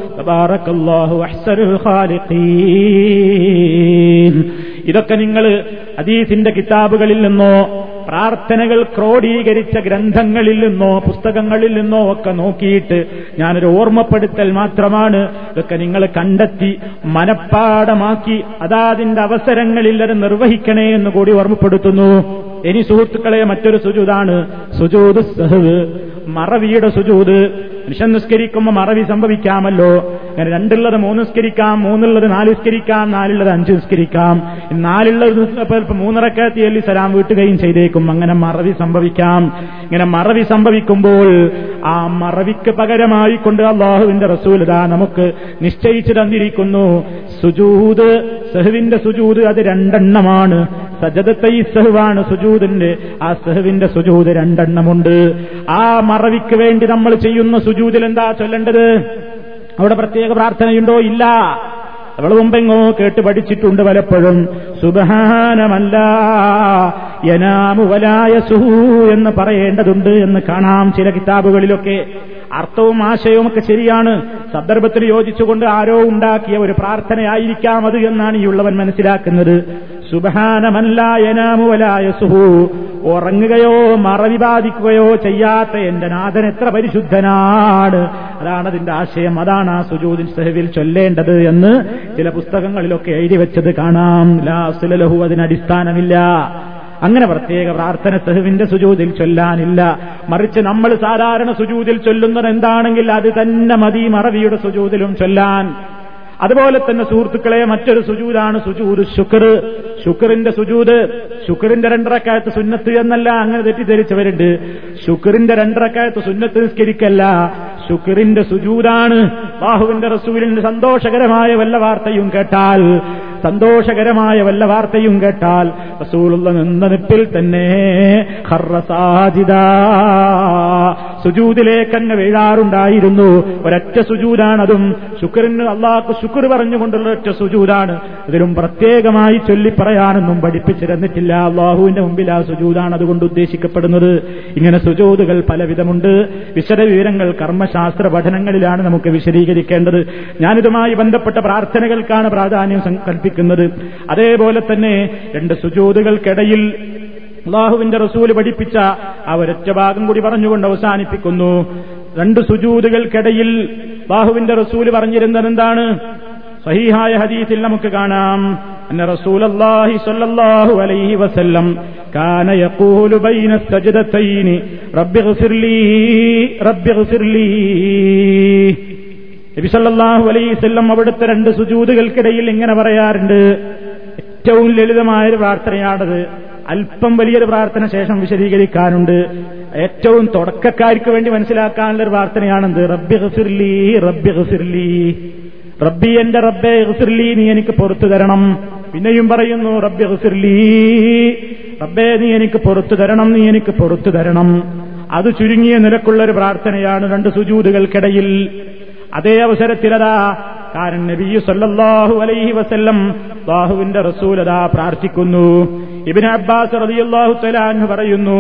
Speaker 1: ഖാലിഖീൻ. ഇതൊക്കെ നിങ്ങൾ ഹദീസിന്റെ കിതാബുകളിൽ നിന്നോ പ്രാർത്ഥനകൾ ക്രോഡീകരിച്ച ഗ്രന്ഥങ്ങളിൽ നിന്നോ പുസ്തകങ്ങളിൽ നിന്നോ ഒക്കെ നോക്കിയിട്ട് ഞാനൊരു ഓർമ്മപ്പെടുത്തൽ മാത്രമാണ്. ഇതൊക്കെ നിങ്ങൾ കണ്ടെത്തി മനപ്പാടമാക്കി അതാതിന്റെ അവസരങ്ങളിൽ അത് നിർവഹിക്കണേ എന്ന് കൂടി ഓർമ്മപ്പെടുത്തുന്നു. ഇനി സുഹൃത്തുക്കളെ മറ്റൊരു സുജൂതാണ്. സുജൂത് സഹവ്. മറവിയുടെ സുജൂത്. മനുഷ്യൻ നിസ്കരിക്കുമ്പോൾ മറവി സംഭവിക്കാമല്ലോ. അങ്ങനെ രണ്ടുള്ളത് മൂന്ന് നിസ്കരിക്കാം മൂന്നുള്ളത് നാല് നിസ്കരിക്കാം നാലുള്ളത് അഞ്ച് നിസ്കരിക്കാം നാലുള്ളത് മൂന്നിറക്കാത്തി അല്ലി സലാം വീട്ടുകയും ചെയ്തേക്കും. അങ്ങനെ മറവി സംഭവിക്കാം. ഇങ്ങനെ മറവി സംഭവിക്കുമ്പോൾ ആ മറവിക്ക് പകരമായി കൊണ്ട് അള്ളാഹുവിന്റെ റസൂലത നമുക്ക് നിശ്ചയിച്ചു തന്നിരിക്കുന്നു. സുജൂത് സഹുവിന്റെ സുജൂത് അത് രണ്ടെണ്ണമാണ്. സജതത്തെ ഈ സഹുവാണ് സുജൂതിന്റെ ആ സഹുവിന്റെ സുജൂത് രണ്ടെണ്ണമുണ്ട്. ആ മറവിക്ക് വേണ്ടി നമ്മൾ ചെയ്യുന്ന സുജൂതിൽ എന്താ ചൊല്ലേണ്ടത്? അവിടെ പ്രത്യേക പ്രാർത്ഥനയുണ്ടോ? ഇല്ല. അവൾ മുമ്പെങ്ങോ കേട്ട് പഠിച്ചിട്ടുണ്ട് പലപ്പോഴും. സുബഹാനമല്ല. യനാമുവലായ സുഹു എന്ന് പറയേണ്ടതുണ്ട് എന്ന് കാണാം ചില കിതാബുകളിലൊക്കെ. അർത്ഥവും ആശയവും ഒക്കെ ശരിയാണ്. സന്ദർഭത്തിൽ യോജിച്ചുകൊണ്ട് ആരോ ഉണ്ടാക്കിയ ഒരു പ്രാർത്ഥനയായിരിക്കാം അത് എന്നാണ് ഈ ഉള്ളവൻ മനസ്സിലാക്കുന്നത്. സുബഹാനമല്ലായനാമുവലായസുഹു ഉറങ്ങുകയോ മറവി ബാധിക്കുകയോ ചെയ്യാത്ത എന്റെ നാഥൻ എത്ര പരിശുദ്ധനാണ്. അതാണ് അതിന്റെ ആശയം. അതാണ് ആ സുജൂദിൻ സഹവിൽ ചൊല്ലേണ്ടത് എന്ന് ചില പുസ്തകങ്ങളിലൊക്കെ എഴുതി വെച്ചത് കാണാം. ലാസുലഹു അതിനടിസ്ഥാനമില്ല. അങ്ങനെ പ്രത്യേക പ്രാർത്ഥന സഹുവിന്റെ സുജൂതിൽ ചൊല്ലാനില്ല. മറിച്ച് നമ്മൾ സാധാരണ സുജൂതിൽ ചൊല്ലുന്നത് എന്താണെങ്കിൽ അത് തന്നെ മതി മറവിയുടെ സുജൂതിലും ചൊല്ലാൻ. അതുപോലെ തന്നെ സുഹൃത്തുക്കളെ മറ്റൊരു സുജൂതാണ് സുജൂത് ശുക്ർ. ശുക്റിന്റെ സുജൂത് ശുക്റിന്റെ രണ്ടരക്കാലത്ത് സുന്നത്ത് എന്നല്ല അങ്ങനെ തെറ്റിദ്ധരിച്ചവരുണ്ട്. ശുക്റിന്റെ രണ്ടരക്കാലത്ത് സുന്നത്ത് നിസ്കരിക്കല്ല. ശുക്റിന്റെ സുജൂതാണ് ബാഹുവിന്റെ റസൂലിന്റെ സന്തോഷകരമായ വല്ല വാർത്തയും കേട്ടാൽ സന്തോഷകരമായ വല്ല വാർത്തയും കേട്ടാൽ റസൂലുള്ള നിന്ന നിപ്പിൽ തന്നെ സുജൂതിലേക്കങ്ങ് വീഴാറുണ്ടായിരുന്നു. ഒരൊറ്റ സുജൂതാണതും. ശുക്രന് അള്ളാഹ് ശുക്ർ പറഞ്ഞുകൊണ്ടുള്ള ഒറ്റ സുജൂതാണ്. ഇതിലും പ്രത്യേകമായി ചൊല്ലി പറയാനൊന്നും പഠിപ്പിച്ചിരുന്നിട്ടില്ല. അള്ളാഹുവിന്റെ മുമ്പിൽ ആ സുജൂതാണ് അതുകൊണ്ട് ഉദ്ദേശിക്കപ്പെടുന്നത്. ഇങ്ങനെ സുജൂതുകൾ പലവിധമുണ്ട്. വിശദവിവരങ്ങൾ കർമ്മശാസ്ത്ര പഠനങ്ങളിലാണ് നമുക്ക് വിശദീകരിക്കേണ്ടത്. ഞാനിതുമായി ബന്ധപ്പെട്ട പ്രാർത്ഥനകൾക്കാണ് പ്രാധാന്യം കൽപ്പിക്കുന്നത് അതേപോലെ തന്നെ രണ്ട് സുജൂദുകൾക്കിടയിൽ അള്ളാഹുവിന്റെ റസൂൽ പഠിപ്പിച്ച ആ ഒരൊറ്റ ഭാഗം കൂടി പറഞ്ഞുകൊണ്ട് അവസാനിപ്പിക്കുന്നു. രണ്ട് സുജൂതുകൾക്കിടയിൽ ബാഹുവിന്റെ റസൂൽ പറഞ്ഞിരുന്നത് എന്താണ്? സഹീഹായ ഹദീസിൽ നമുക്ക് കാണാം. അന്ന അലൈഹി വസല്ലം കാന യഖൂലു ബൈന സജദതൈനി റബ്ബിഗ്ഫിർ ലീ റബ്ബിഗ്ഫിർ ലീ നബി സല്ലല്ലാഹു അലൈഹി അലൈസ്വല്ലം അവിടുത്തെ രണ്ട് സുജൂതുകൾക്കിടയിൽ ഇങ്ങനെ പറയാറുണ്ട്. ഏറ്റവും ലളിതമായൊരു പ്രാർത്ഥനയാണത്. അല്പം വലിയൊരു പ്രാർത്ഥന ശേഷം വിശദീകരിക്കാനുണ്ട്. ഏറ്റവും തുടക്കക്കാർക്ക് വേണ്ടി മനസ്സിലാക്കാനുള്ള ഒരു പ്രാർത്ഥനയാണെന്ത്? റബ്ബി ഹസിർലി റബ്ബി ഹസിർലി റബ്ബി എന്റെ റബ്ബെ ഹസിർലി നീ എനിക്ക് പുറത്തു തരണം. പിന്നെയും പറയുന്നു റബ്ബി ഹസിർലി റബ്ബെ നീ എനിക്ക് പുറത്തു തരണം നീ എനിക്ക് പുറത്തു തരണം. അത് ചുരുങ്ങിയ നിലക്കുള്ള ഒരു പ്രാർത്ഥനയാണ് രണ്ട് സുജൂതുകൾക്കിടയിൽ. അതേ അവസരത്തിലതാ കാരണം നബിയു സല്ലാഹു അലൈഹി വസല്ലം ബാഹുവിന്റെ റസൂലതാ പ്രാർത്ഥിക്കുന്നു. ഇബിന് അബ്ബാസ് റളിയല്ലാഹു തലാൻഹു പറയുന്നു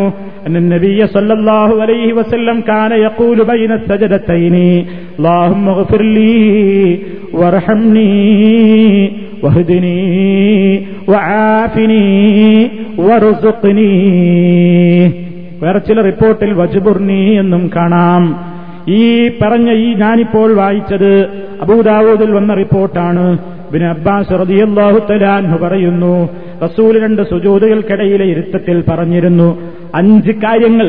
Speaker 1: നബിയ സല്ലല്ലാഹു അലൈഹി വസല്ലം കാന യഖൂലു ബൈന സജദതൈനി. അല്ലാഹുമ്മ ഗ്ഫിർ ലീ വർഹംനി വഹ്ദിനി വആഫിനി വേറെ ചില റിപ്പോർട്ടിൽ വജ്ബുർനി എന്നും കാണാം. ഈ പറഞ്ഞ ഈ ഞാനിപ്പോൾ വായിച്ചത് അബൂദാവൂദിൽ വന്ന റിപ്പോർട്ടാണ്. ബിൻ അബ്ബാസ് റളിയല്ലാഹു തലാൻഹു പറയുന്നു റസൂൽ രണ്ട് സുജൂതകൾക്കിടയിലെ ഇരുത്തത്തിൽ പറഞ്ഞിരുന്നു അഞ്ച് കാര്യങ്ങൾ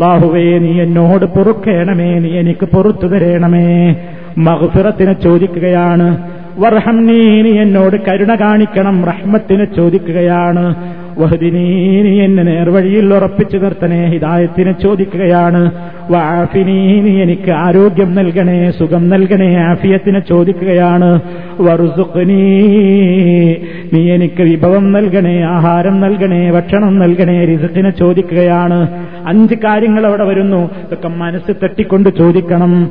Speaker 1: ബാഹുവേ നീ എന്നോട് പൊറുക്കേണമേ നീ എനിക്ക് പൊറത്തു തരേണമേ മഹഫിറത്തിനെ ചോദിക്കുകയാണ് വർഹം നീ നീ എന്നോട് കരുണ കാണിക്കണം റഹ്മത്തിനെ ചോദിക്കുകയാണ് വഹദിനീ നീ എന്നെ നേർവഴിയിൽ ഉറപ്പിച്ചു നിർത്തണേ ഹിതായത്തിനെ ചോദിക്കുകയാണ്. വാഫിനീനി എനിക്ക് ആരോഗ്യം നൽകണേ സുഖം നൽകണേ ആഫിയത്തിനെ ചോദിക്കുകയാണ്. വറുസുഖനീ നീ എനിക്ക് വിഭവം നൽകണേ ആഹാരം നൽകണേ ഭക്ഷണം നൽകണേ റിസുഖിനെ ചോദിക്കുകയാണ്. അഞ്ച് കാര്യങ്ങൾ അവിടെ വരുന്നു. ഇതൊക്കെ മനസ്സ് തട്ടിക്കൊണ്ട് ചോദിക്കണം.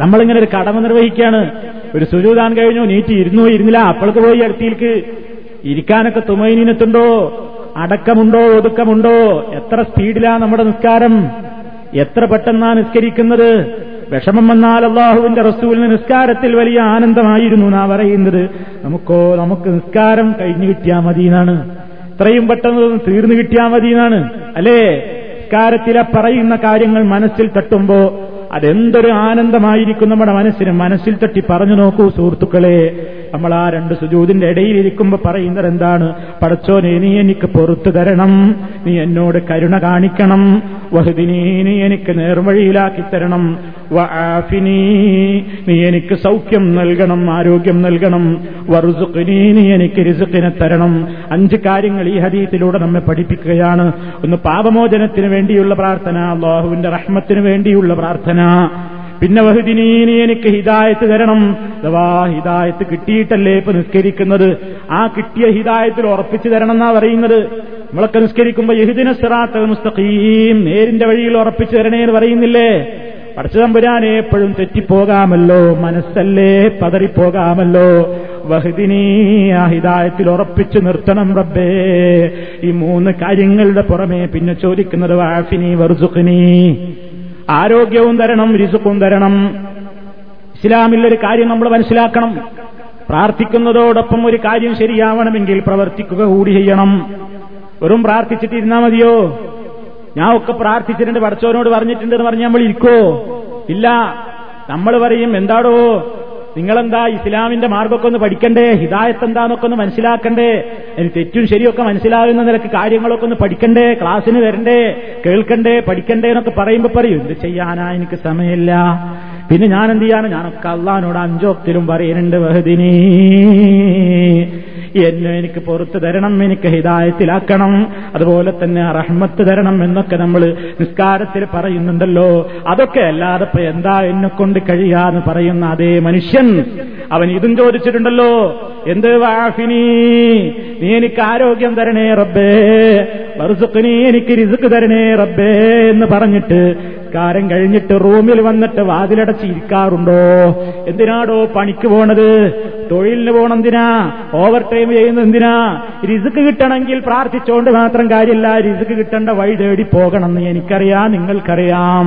Speaker 1: നമ്മളിങ്ങനെ ഒരു കടമ നിർവഹിക്കുകയാണ്. ഒരു സുജൂതാൻ കഴിഞ്ഞു നീറ്റ് ഇരുന്നു ഇരുന്നില്ല. അപ്പോഴേക്ക് പോയി അടുത്തിലേക്ക് ഇരിക്കാനൊക്കെ തുമൈനീനത്തുണ്ടോ അടക്കമുണ്ടോ? ഒതുക്കമുണ്ടോ? എത്ര സ്പീഡിലാ നമ്മുടെ നിസ്കാരം? എത്ര പെട്ടെന്നാ നിസ്കരിക്കുന്നത്? വിഷമം വന്നാൽ അള്ളാഹുവിന്റെ റസൂലിന് നിസ്കാരത്തിൽ വലിയ ആനന്ദമായിരുന്നു നാ പറയുന്നത്. നമുക്കോ നമുക്ക് നിസ്കാരം കഴിഞ്ഞു കിട്ടിയാ മതി എന്നാണ് ഇത്രയും പെട്ടെന്ന് തീർന്നു കിട്ടിയാ മതി എന്നാണ് അല്ലേ? നിസ്കാരത്തിലെ പറയുന്ന കാര്യങ്ങൾ മനസ്സിൽ തട്ടുമ്പോ അതെന്തൊരു ആനന്ദമായിരിക്കും നമ്മുടെ മനസ്സിന്. മനസ്സിൽ തട്ടി പറഞ്ഞു നോക്കൂ സുഹൃത്തുക്കളെ. നമ്മൾ ആ രണ്ട് സുജൂതിന്റെ ഇടയിൽ ഇരിക്കുമ്പോ പറയുന്നത് എന്താണ്? പടച്ചോനെ നീ എനിക്ക് പൊറത്തു തരണം. നീ എന്നോട് കരുണ കാണിക്കണം. വഹുദിനീ നീ എനിക്ക് നേർവഴിയിലാക്കി തരണം. വആഫിനീ നീ എനിക്ക് സൗഖ്യം നൽകണം ആരോഗ്യം നൽകണം. വറുസുഖിനീ നീ എനിക്ക് രിസുഖിനെ തരണം. അഞ്ച് കാര്യങ്ങൾ ഈ ഹരീത്തിലൂടെ നമ്മെ പഠിപ്പിക്കുകയാണ്. ഒന്ന് പാപമോചനത്തിന് വേണ്ടിയുള്ള പ്രാർത്ഥന അള്ളാഹുവിന്റെ റഹ്മത്തിന് വേണ്ടിയുള്ള പ്രാർത്ഥന. പിന്നെ വഹുദിനീനി എനിക്ക് ഹിദായത്ത് തരണം. അഥവാ ഹിദായത്ത് കിട്ടിയിട്ടല്ലേ ഇപ്പൊ നിസ്കരിക്കുന്നത്? ആ കിട്ടിയ ഹിദായത്തിൽ ഉറപ്പിച്ചു തരണം എന്നാ പറയുന്നത്. നമ്മളൊക്കെ നിസ്കരിക്കുമ്പോ യഹുദിന സിറാത്ത മുസ്തഖീം നേരിന്റെ വഴിയിൽ ഉറപ്പിച്ചു തരണേ എന്ന് പറയുന്നില്ലേ? പടച്ചതമ്പുരാനെ എപ്പോഴും തെറ്റിപ്പോകാമല്ലോ മനസ്സല്ലേ പതറിപ്പോകാമല്ലോ. വഹദിനീ ആ ഹിതായത്തിൽ ഉറപ്പിച്ചു നിർത്തണം റബ്ബേ. ഈ മൂന്ന് കാര്യങ്ങളുടെ പുറമേ പിന്നെ ചോദിക്കുന്നത് വാഫിനി വെറുസുഖിനി. ആരോഗ്യവും തരണം രിസുക്കും തരണം. ഇസ്ലാമിലൊരു കാര്യം നമ്മൾ മനസ്സിലാക്കണം. പ്രാർത്ഥിക്കുന്നതോടൊപ്പം ഒരു കാര്യം ശരിയാവണമെങ്കിൽ പ്രവർത്തിക്കുക കൂടി ചെയ്യണം. വെറും പ്രാർത്ഥിച്ചിട്ടിരുന്നാ മതിയോ? ഞാൻ ഒക്കെ പ്രാർത്ഥിച്ചിട്ടുണ്ട് പടച്ചവനോട് പറഞ്ഞിട്ടുണ്ട് എന്ന് പറഞ്ഞ് നമ്മൾ ഇരിക്കോ ഇല്ല. നമ്മൾ പറയും എന്താടോ? നിങ്ങളെന്താ ഇസ്ലാമിന്റെ മാർഗമൊക്കെ ഒന്ന് പഠിക്കണ്ടേ? ഹിദായത്ത് എന്താന്നൊക്കെ ഒന്ന് മനസ്സിലാക്കണ്ടേ? തെറ്റും ശരിയൊക്കെ മനസ്സിലാകുന്ന നിലയ്ക്ക് കാര്യങ്ങളൊക്കെ ഒന്ന് പഠിക്കണ്ടേ? ക്ലാസ്സിന് വരണ്ടേ? കേൾക്കണ്ടേ? പഠിക്കണ്ടേ എന്നൊക്കെ പറയുമ്പോ പറയൂ. എന്ത് ചെയ്യാനാ എനിക്ക് സമയമില്ല. പിന്നെ ഞാൻ എന്ത് ചെയ്യാനും ഞാനൊക്കെ അള്ളഹാനോട് അഞ്ചോക്തിലും പറയുന്നുണ്ട് വഹദിനീ. എന്നെ എനിക്ക് പുറത്തു തരണം എനിക്ക് ഹിതായത്തിലാക്കണം അതുപോലെ തന്നെ റഹ്മത്ത് തരണം എന്നൊക്കെ നമ്മൾ നിസ്കാരത്തിൽ പറയുന്നുണ്ടല്ലോ. അതൊക്കെ അല്ലാതെ ഇപ്പൊ എന്താ എന്നെ കൊണ്ട് കഴിയാന്ന് പറയുന്ന അതേ മനുഷ്യൻ. അവൻ ഇതും ചോദിച്ചിട്ടുണ്ടല്ലോ. എന്ത് വാഫിനി നീ എനിക്ക് ആരോഗ്യം തരണേ റബ്ബേ. വറുസുക്കിനി എനിക്ക് രിസുക്ക് തരണേ റബ്ബേ. എന്ന് പറഞ്ഞിട്ട് കാരം കഴിഞ്ഞിട്ട് റൂമിൽ വന്നിട്ട് വാതിലടച്ചിരിക്കാറുണ്ടോ? എന്തിനാടോ പണിക്ക് പോണത്? തൊഴിലിന് പോണെന്തിനാ? ഓവർ ടൈം ചെയ്യുന്നത് എന്തിനാ റിസ്ക് കിട്ടണമെങ്കിൽ പ്രാർത്ഥിച്ചുകൊണ്ട് മാത്രം കാര്യമില്ല. റിസ്ക് കിട്ടേണ്ട വഴി തേടി പോകണമെന്ന് എനിക്കറിയാം നിങ്ങൾക്കറിയാം.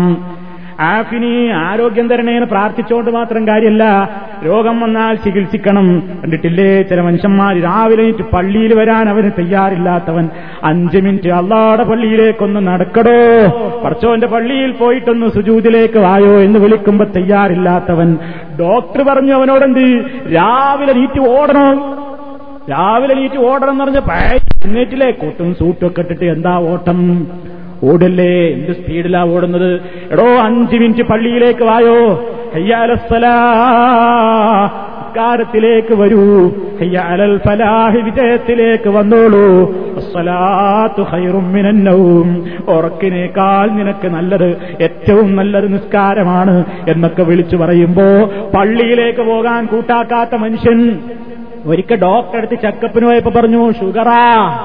Speaker 1: ആഫിനി ആരോഗ്യം തരണേന്ന് പ്രാർത്ഥിച്ചുകൊണ്ട് മാത്രം കാര്യമല്ല രോഗം വന്നാൽ ചികിത്സിക്കണം. കണ്ടിട്ടില്ലേ? ചില മനുഷ്യന്മാർ രാവിലെ പള്ളിയിൽ വരാൻ അവന് തയ്യാറില്ലാത്തവൻ. അഞ്ച് മിനിറ്റ് അള്ളാടെ പള്ളിയിലേക്കൊന്ന് നടക്കടോ. പറച്ചോന്റെ പള്ളിയിൽ പോയിട്ടൊന്ന് സുജൂതിലേക്ക് വായോ എന്ന് വിളിക്കുമ്പോ തയ്യാറില്ലാത്തവൻ. ഡോക്ടർ പറഞ്ഞു അവനോടെന്ത്? രാവിലെ നീറ്റ് ഓടണം. രാവിലെ നീറ്റ് ഓടണം എന്ന് പറഞ്ഞ പഴയറ്റില്ലേ കൊട്ടും സൂട്ടും ഒക്കെ ഇട്ടിട്ട് എന്താ ഓട്ടം? ഓടല്ലേ? എന്ത് സ്പീഡിലാ ഓടുന്നത്? എടോ അഞ്ച് മിനിറ്റ് പള്ളിയിലേക്ക് വായോ. ഹയ്യാലസ്സലാത്തിലേക്ക് വരൂ. കയ്യാലൽ ഫലാഹി വിജയത്തിലേക്ക് വന്നോളൂ. ഹൈറുമിനന്നവും ഉറക്കിനേക്കാൾ നിനക്ക് നല്ലത് ഏറ്റവും നല്ലത് നിസ്കാരമാണ് എന്നൊക്കെ വിളിച്ചു പറയുമ്പോ പള്ളിയിലേക്ക് പോകാൻ കൂട്ടാക്കാത്ത മനുഷ്യൻ ഒരിക്കൽ ഡോക്ടർ എടുത്ത് ചെക്കപ്പിന് പോയപ്പോ പറഞ്ഞു ഷുഗറാ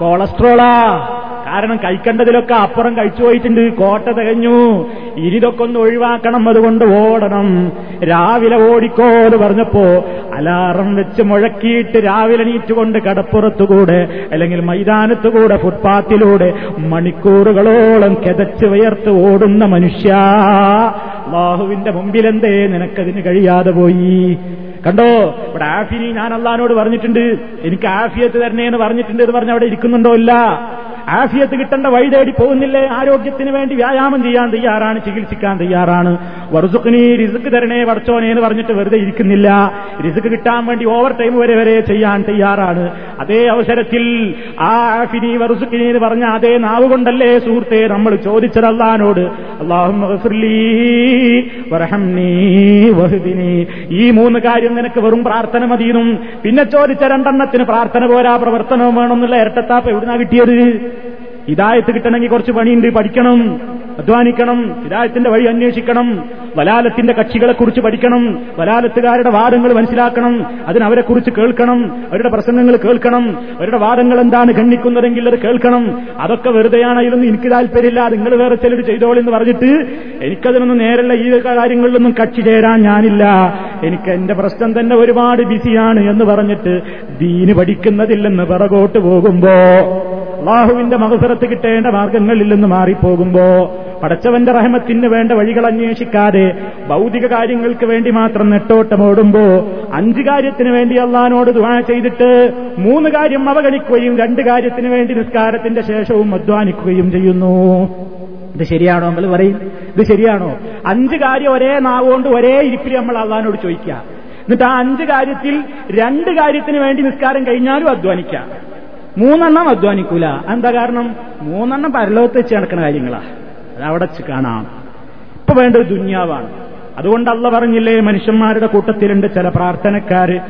Speaker 1: കൊളസ്ട്രോളാ കാരണം കഴിക്കേണ്ടതിലൊക്കെ അപ്പുറം കഴിച്ചു പോയിട്ടുണ്ട്. കോട്ട തികഞ്ഞു. ഇനിതൊക്കെ ഒന്ന് ഒഴിവാക്കണം അതുകൊണ്ട് ഓടണം. രാവിലെ ഓടിക്കോ എന്ന് പറഞ്ഞപ്പോ അലാറം വെച്ച് മുഴക്കിയിട്ട് രാവിലെ നീറ്റുകൊണ്ട് കടപ്പുറത്തുകൂടെ അല്ലെങ്കിൽ മൈതാനത്തുകൂടെ ഫുട്പാത്തിലൂടെ മണിക്കൂറുകളോളം കിതച്ച് വിയർത്ത് ഓടുന്ന മനുഷ്യ. ബാഹുവിന്റെ മുമ്പിലെന്തേ നിനക്കതിന് കഴിയാതെ പോയി. കണ്ടോ? ഇവിടെ ആഫിനി ഞാൻ അള്ളഹാനോട് പറഞ്ഞിട്ടുണ്ട്. എനിക്ക് ആഫിയത്ത് തരണേ എന്ന് പറഞ്ഞിട്ടുണ്ട് എന്ന് പറഞ്ഞ അവിടെ ഇരിക്കുന്നുണ്ടോ ഇല്ല? ആഫിയത്ത് കിട്ടേണ്ട വഴി തേടി പോകുന്നില്ലേ? ആരോഗ്യത്തിന് വേണ്ടി വ്യായാമം ചെയ്യാൻ തയ്യാറാണ് ചികിത്സിക്കാൻ തയ്യാറാണ്. വറുസുഖിനി റിസുക്ക് തരണേ വടച്ചോനെ എന്ന് പറഞ്ഞിട്ട് വെറുതെ ഇരിക്കുന്നില്ല. റിസുക്ക് കിട്ടാൻ വേണ്ടി ഓവർ ടൈം വരെ വരെ ചെയ്യാൻ തയ്യാറാണ്. അതേ അവസരത്തിൽ ആ ആഫിനി വറുസുഖിനി എന്ന് പറഞ്ഞ അതേ നാവ് കൊണ്ടല്ലേ സുഹൃത്തെ നമ്മൾ ചോദിച്ചത് അള്ളഹാനോട്? അള്ളാഹും ഈ മൂന്ന് കാര്യം നിനക്ക് വെറും പ്രാർത്ഥന മതിയെന്നും പിന്നെ ചോദിച്ച രണ്ടെണ്ണത്തിന് പ്രാർത്ഥന പോരാ പ്രവർത്തനവും വേണമെന്നുള്ള ഇരട്ടത്താപ്പ് എവിടുന്നാ കിട്ടിയത്? ഹിദായത്ത് കിട്ടണമെങ്കിൽ കുറച്ച് പണിയുണ്ട് പഠിക്കണം അധ്വാനിക്കണം ഹിദായത്തിന്റെ വഴി അന്വേഷിക്കണം വലാലത്തിന്റെ കക്ഷികളെ കുറിച്ച് പഠിക്കണം വലാലത്തുകാരുടെ വാദങ്ങൾ മനസ്സിലാക്കണം അതിനവരെ കുറിച്ച് കേൾക്കണം അവരുടെ പ്രസംഗങ്ങൾ കേൾക്കണം അവരുടെ വാദങ്ങൾ എന്താണ് ഖണ്ഡിക്കുന്നതെങ്കിൽ അത് കേൾക്കണം. അതൊക്കെ വെറുതെയാണ് അതിലൊന്നും എനിക്ക് താല്പര്യമില്ല. നിങ്ങൾ വേറെ ചിലർ ചെയ്തോളെന്ന് പറഞ്ഞിട്ട് എനിക്കതിനൊന്നും നേരല്ല ഈ കാര്യങ്ങളിലൊന്നും കക്ഷി ചേരാൻ ഞാനില്ല. എനിക്ക് എന്റെ പ്രശ്നം തന്നെ ഒരുപാട് ബിസിയാണ് എന്ന് പറഞ്ഞിട്ട് ദീന് പഠിക്കുന്നതില്ലെന്ന് പിറകോട്ട് പോകുമ്പോ അള്ളാഹുവിന്റെ മകസരത്ത് കിട്ടേണ്ട മാർഗങ്ങളിൽ നിന്ന് മാറിപ്പോകുമ്പോ പടച്ചവന്റെ റഹമത്തിന് വേണ്ട വഴികൾ അന്വേഷിക്കാതെ ഭൗതിക കാര്യങ്ങൾക്ക് വേണ്ടി മാത്രം നെട്ടോട്ടമോടുമ്പോ അഞ്ച് കാര്യത്തിന് വേണ്ടി അള്ളഹാനോട് ദുആ ചെയ്തിട്ട് മൂന്ന് കാര്യം അവഗണിക്കുകയും രണ്ട് കാര്യത്തിന് വേണ്ടി നിസ്കാരത്തിന്റെ ശേഷവും അധ്വാനിക്കുകയും ചെയ്യുന്നു. ഇത് ശരിയാണോ നമ്മൾ പറയും? ഇത് ശരിയാണോ? അഞ്ച് കാര്യം ഒരേ നാവുകൊണ്ട് ഒരേ ഇരിപ്പിൽ നമ്മൾ അള്ളഹാനോട് ചോദിക്കുക. എന്നിട്ട് ആ അഞ്ച് കാര്യത്തിൽ രണ്ട് കാര്യത്തിന് വേണ്ടി നിസ്കാരം കഴിഞ്ഞാലും അധ്വാനിക്കാം മൂന്നെണ്ണം അധ്വാനിക്കൂല. എന്താ കാരണം? മൂന്നെണ്ണം പരലോകത്ത് വെച്ച് നടക്കുന്ന കാര്യങ്ങളാ. അത് അവിടെ വെച്ച് കാണാം. ഇപ്പൊ വേണ്ടത് ദുന്യാവാണ്. അതുകൊണ്ട് അല്ല പറഞ്ഞില്ലേ മനുഷ്യന്മാരുടെ കൂട്ടത്തിലുണ്ട് ചില പ്രാർത്ഥനക്കാര്.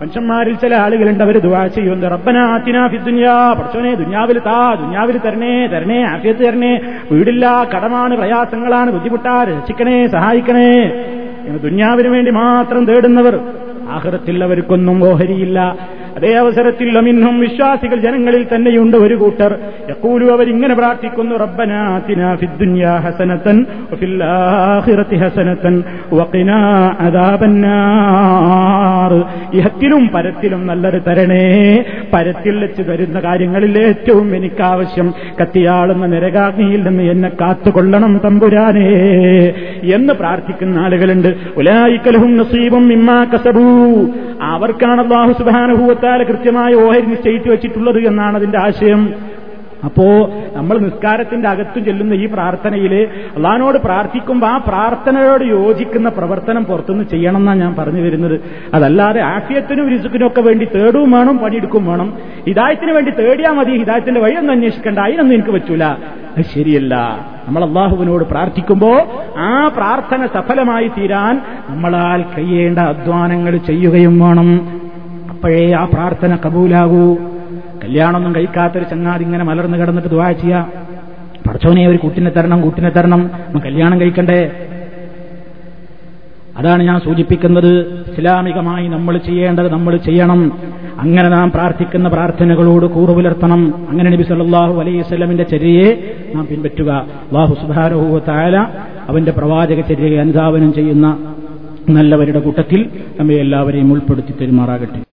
Speaker 1: മനുഷ്യന്മാരിൽ ചില ആളുകളുണ്ട് അവർ ദുവാ ചെയ്യുന്നത് റബ്ബനാത്തിനാ ഫിദ്ദുന്യാ പഠിച്ചോനെ ദുന്യാവിൽ താ ദുന്യാവിൽ തരണേ തരണേ ആഫിയത്ത് തരണേ. വീടില്ല കടമാണ് പ്രയാസങ്ങളാണ് ബുദ്ധിമുട്ടാ രക്ഷിക്കണേ സഹായിക്കണേ. ദുന്യാവിന് വേണ്ടി മാത്രം തേടുന്നവർ ആഹൃത്തിൽ അവർക്കൊന്നും ഓഹരിയില്ല. അതേ അവസരത്തിൽ അമിന്നും വിശ്വാസികൾ ജനങ്ങളിൽ തന്നെയുണ്ട് ഒരു കൂട്ടർ. യക്കൂലു അവരിങ്ങനെ പ്രാർത്ഥിക്കുന്നു ഇഹത്തിലും പരത്തിലും നല്ലൊരു തരണേ. പരത്തിൽ വെച്ച് വരുന്ന കാര്യങ്ങളിൽ ഏറ്റവും എനിക്കാവശ്യം കത്തിയാളുന്ന നരകാഗ്നിയിൽ നിന്ന് എന്നെ കാത്തുകൊള്ളണം തമ്പുരാനേ എന്ന് പ്രാർത്ഥിക്കുന്ന ആളുകളുണ്ട്. ഉലായിക്കലഹും നസീബും മിമ്മാ കസബൂ. അവർക്കാണ് അള്ളാഹു സുബാനുഭൂവത്താൽ കൃത്യമായ ഓഹരി നിശ്ചയിച്ചു വെച്ചിട്ടുള്ളത് എന്നാണ് അതിന്റെ ആശയം. അപ്പോ നമ്മൾ നിസ്കാരത്തിന്റെ അകത്തും ചെല്ലുന്ന ഈ പ്രാർത്ഥനയിൽ അള്ളഹാനോട് പ്രാർത്ഥിക്കുമ്പോൾ ആ പ്രാർത്ഥനയോട് യോജിക്കുന്ന പ്രവർത്തനം പുറത്തുനിന്ന് ചെയ്യണം എന്നാണ് ഞാൻ പറഞ്ഞു വരുന്നത്. അതല്ലാതെ ആഫിയത്തിനും ഒക്കെ വേണ്ടി തേടും വേണം പണിയെടുക്കും വേണം. ഹിദായത്തിന് വേണ്ടി തേടിയാൽ മതി. ഹിദായത്തിന്റെ വഴിയൊന്നും അന്വേഷിക്കേണ്ട. അതിനൊന്നും എനിക്ക് പറ്റൂല. അത് ശരിയല്ല. നമ്മൾ അള്ളാഹുവിനോട് പ്രാർത്ഥിക്കുമ്പോൾ ആ പ്രാർത്ഥന സഫലമായി തീരാൻ നമ്മളാൽ കഴിയേണ്ട അധ്വാനങ്ങൾ ചെയ്യുകയും വേണം. അപ്പോഴേ ആ പ്രാർത്ഥന കബൂലാകൂ. കല്യാണമൊന്നും കഴിക്കാത്തൊരു ചങ്ങാതി ഇങ്ങനെ മലർന്നു കിടന്നിട്ട് ദുവാ ചെയ്യാ. പഠിച്ചോനെ ഒരു കൂട്ടിനെ തരണം കൂട്ടിനെ തരണം. കല്യാണം കഴിക്കണ്ടേ? അതാണ് ഞാൻ സൂചിപ്പിക്കുന്നത്. ഇസ്ലാമികമായി നമ്മൾ ചെയ്യേണ്ടത് നമ്മൾ ചെയ്യണം. അങ്ങനെ നാം പ്രാർത്ഥിക്കുന്ന പ്രാർത്ഥനകളോട് കൂറു പുലർത്തണം അങ്ങനെ നബി സല്ലാഹു അലൈഹി സ്വലമിന്റെ ചര്യയെ നാം പിൻപറ്റുക. അള്ളാഹു സുബാനുഹുവ താല അവന്റെ പ്രവാചക ചര്യയെ അനുധാവനം ചെയ്യുന്ന നല്ലവരുടെ കൂട്ടത്തിൽ നമ്മെ എല്ലാവരെയും ഉൾപ്പെടുത്തി തെരുമാറാകട്ടെ.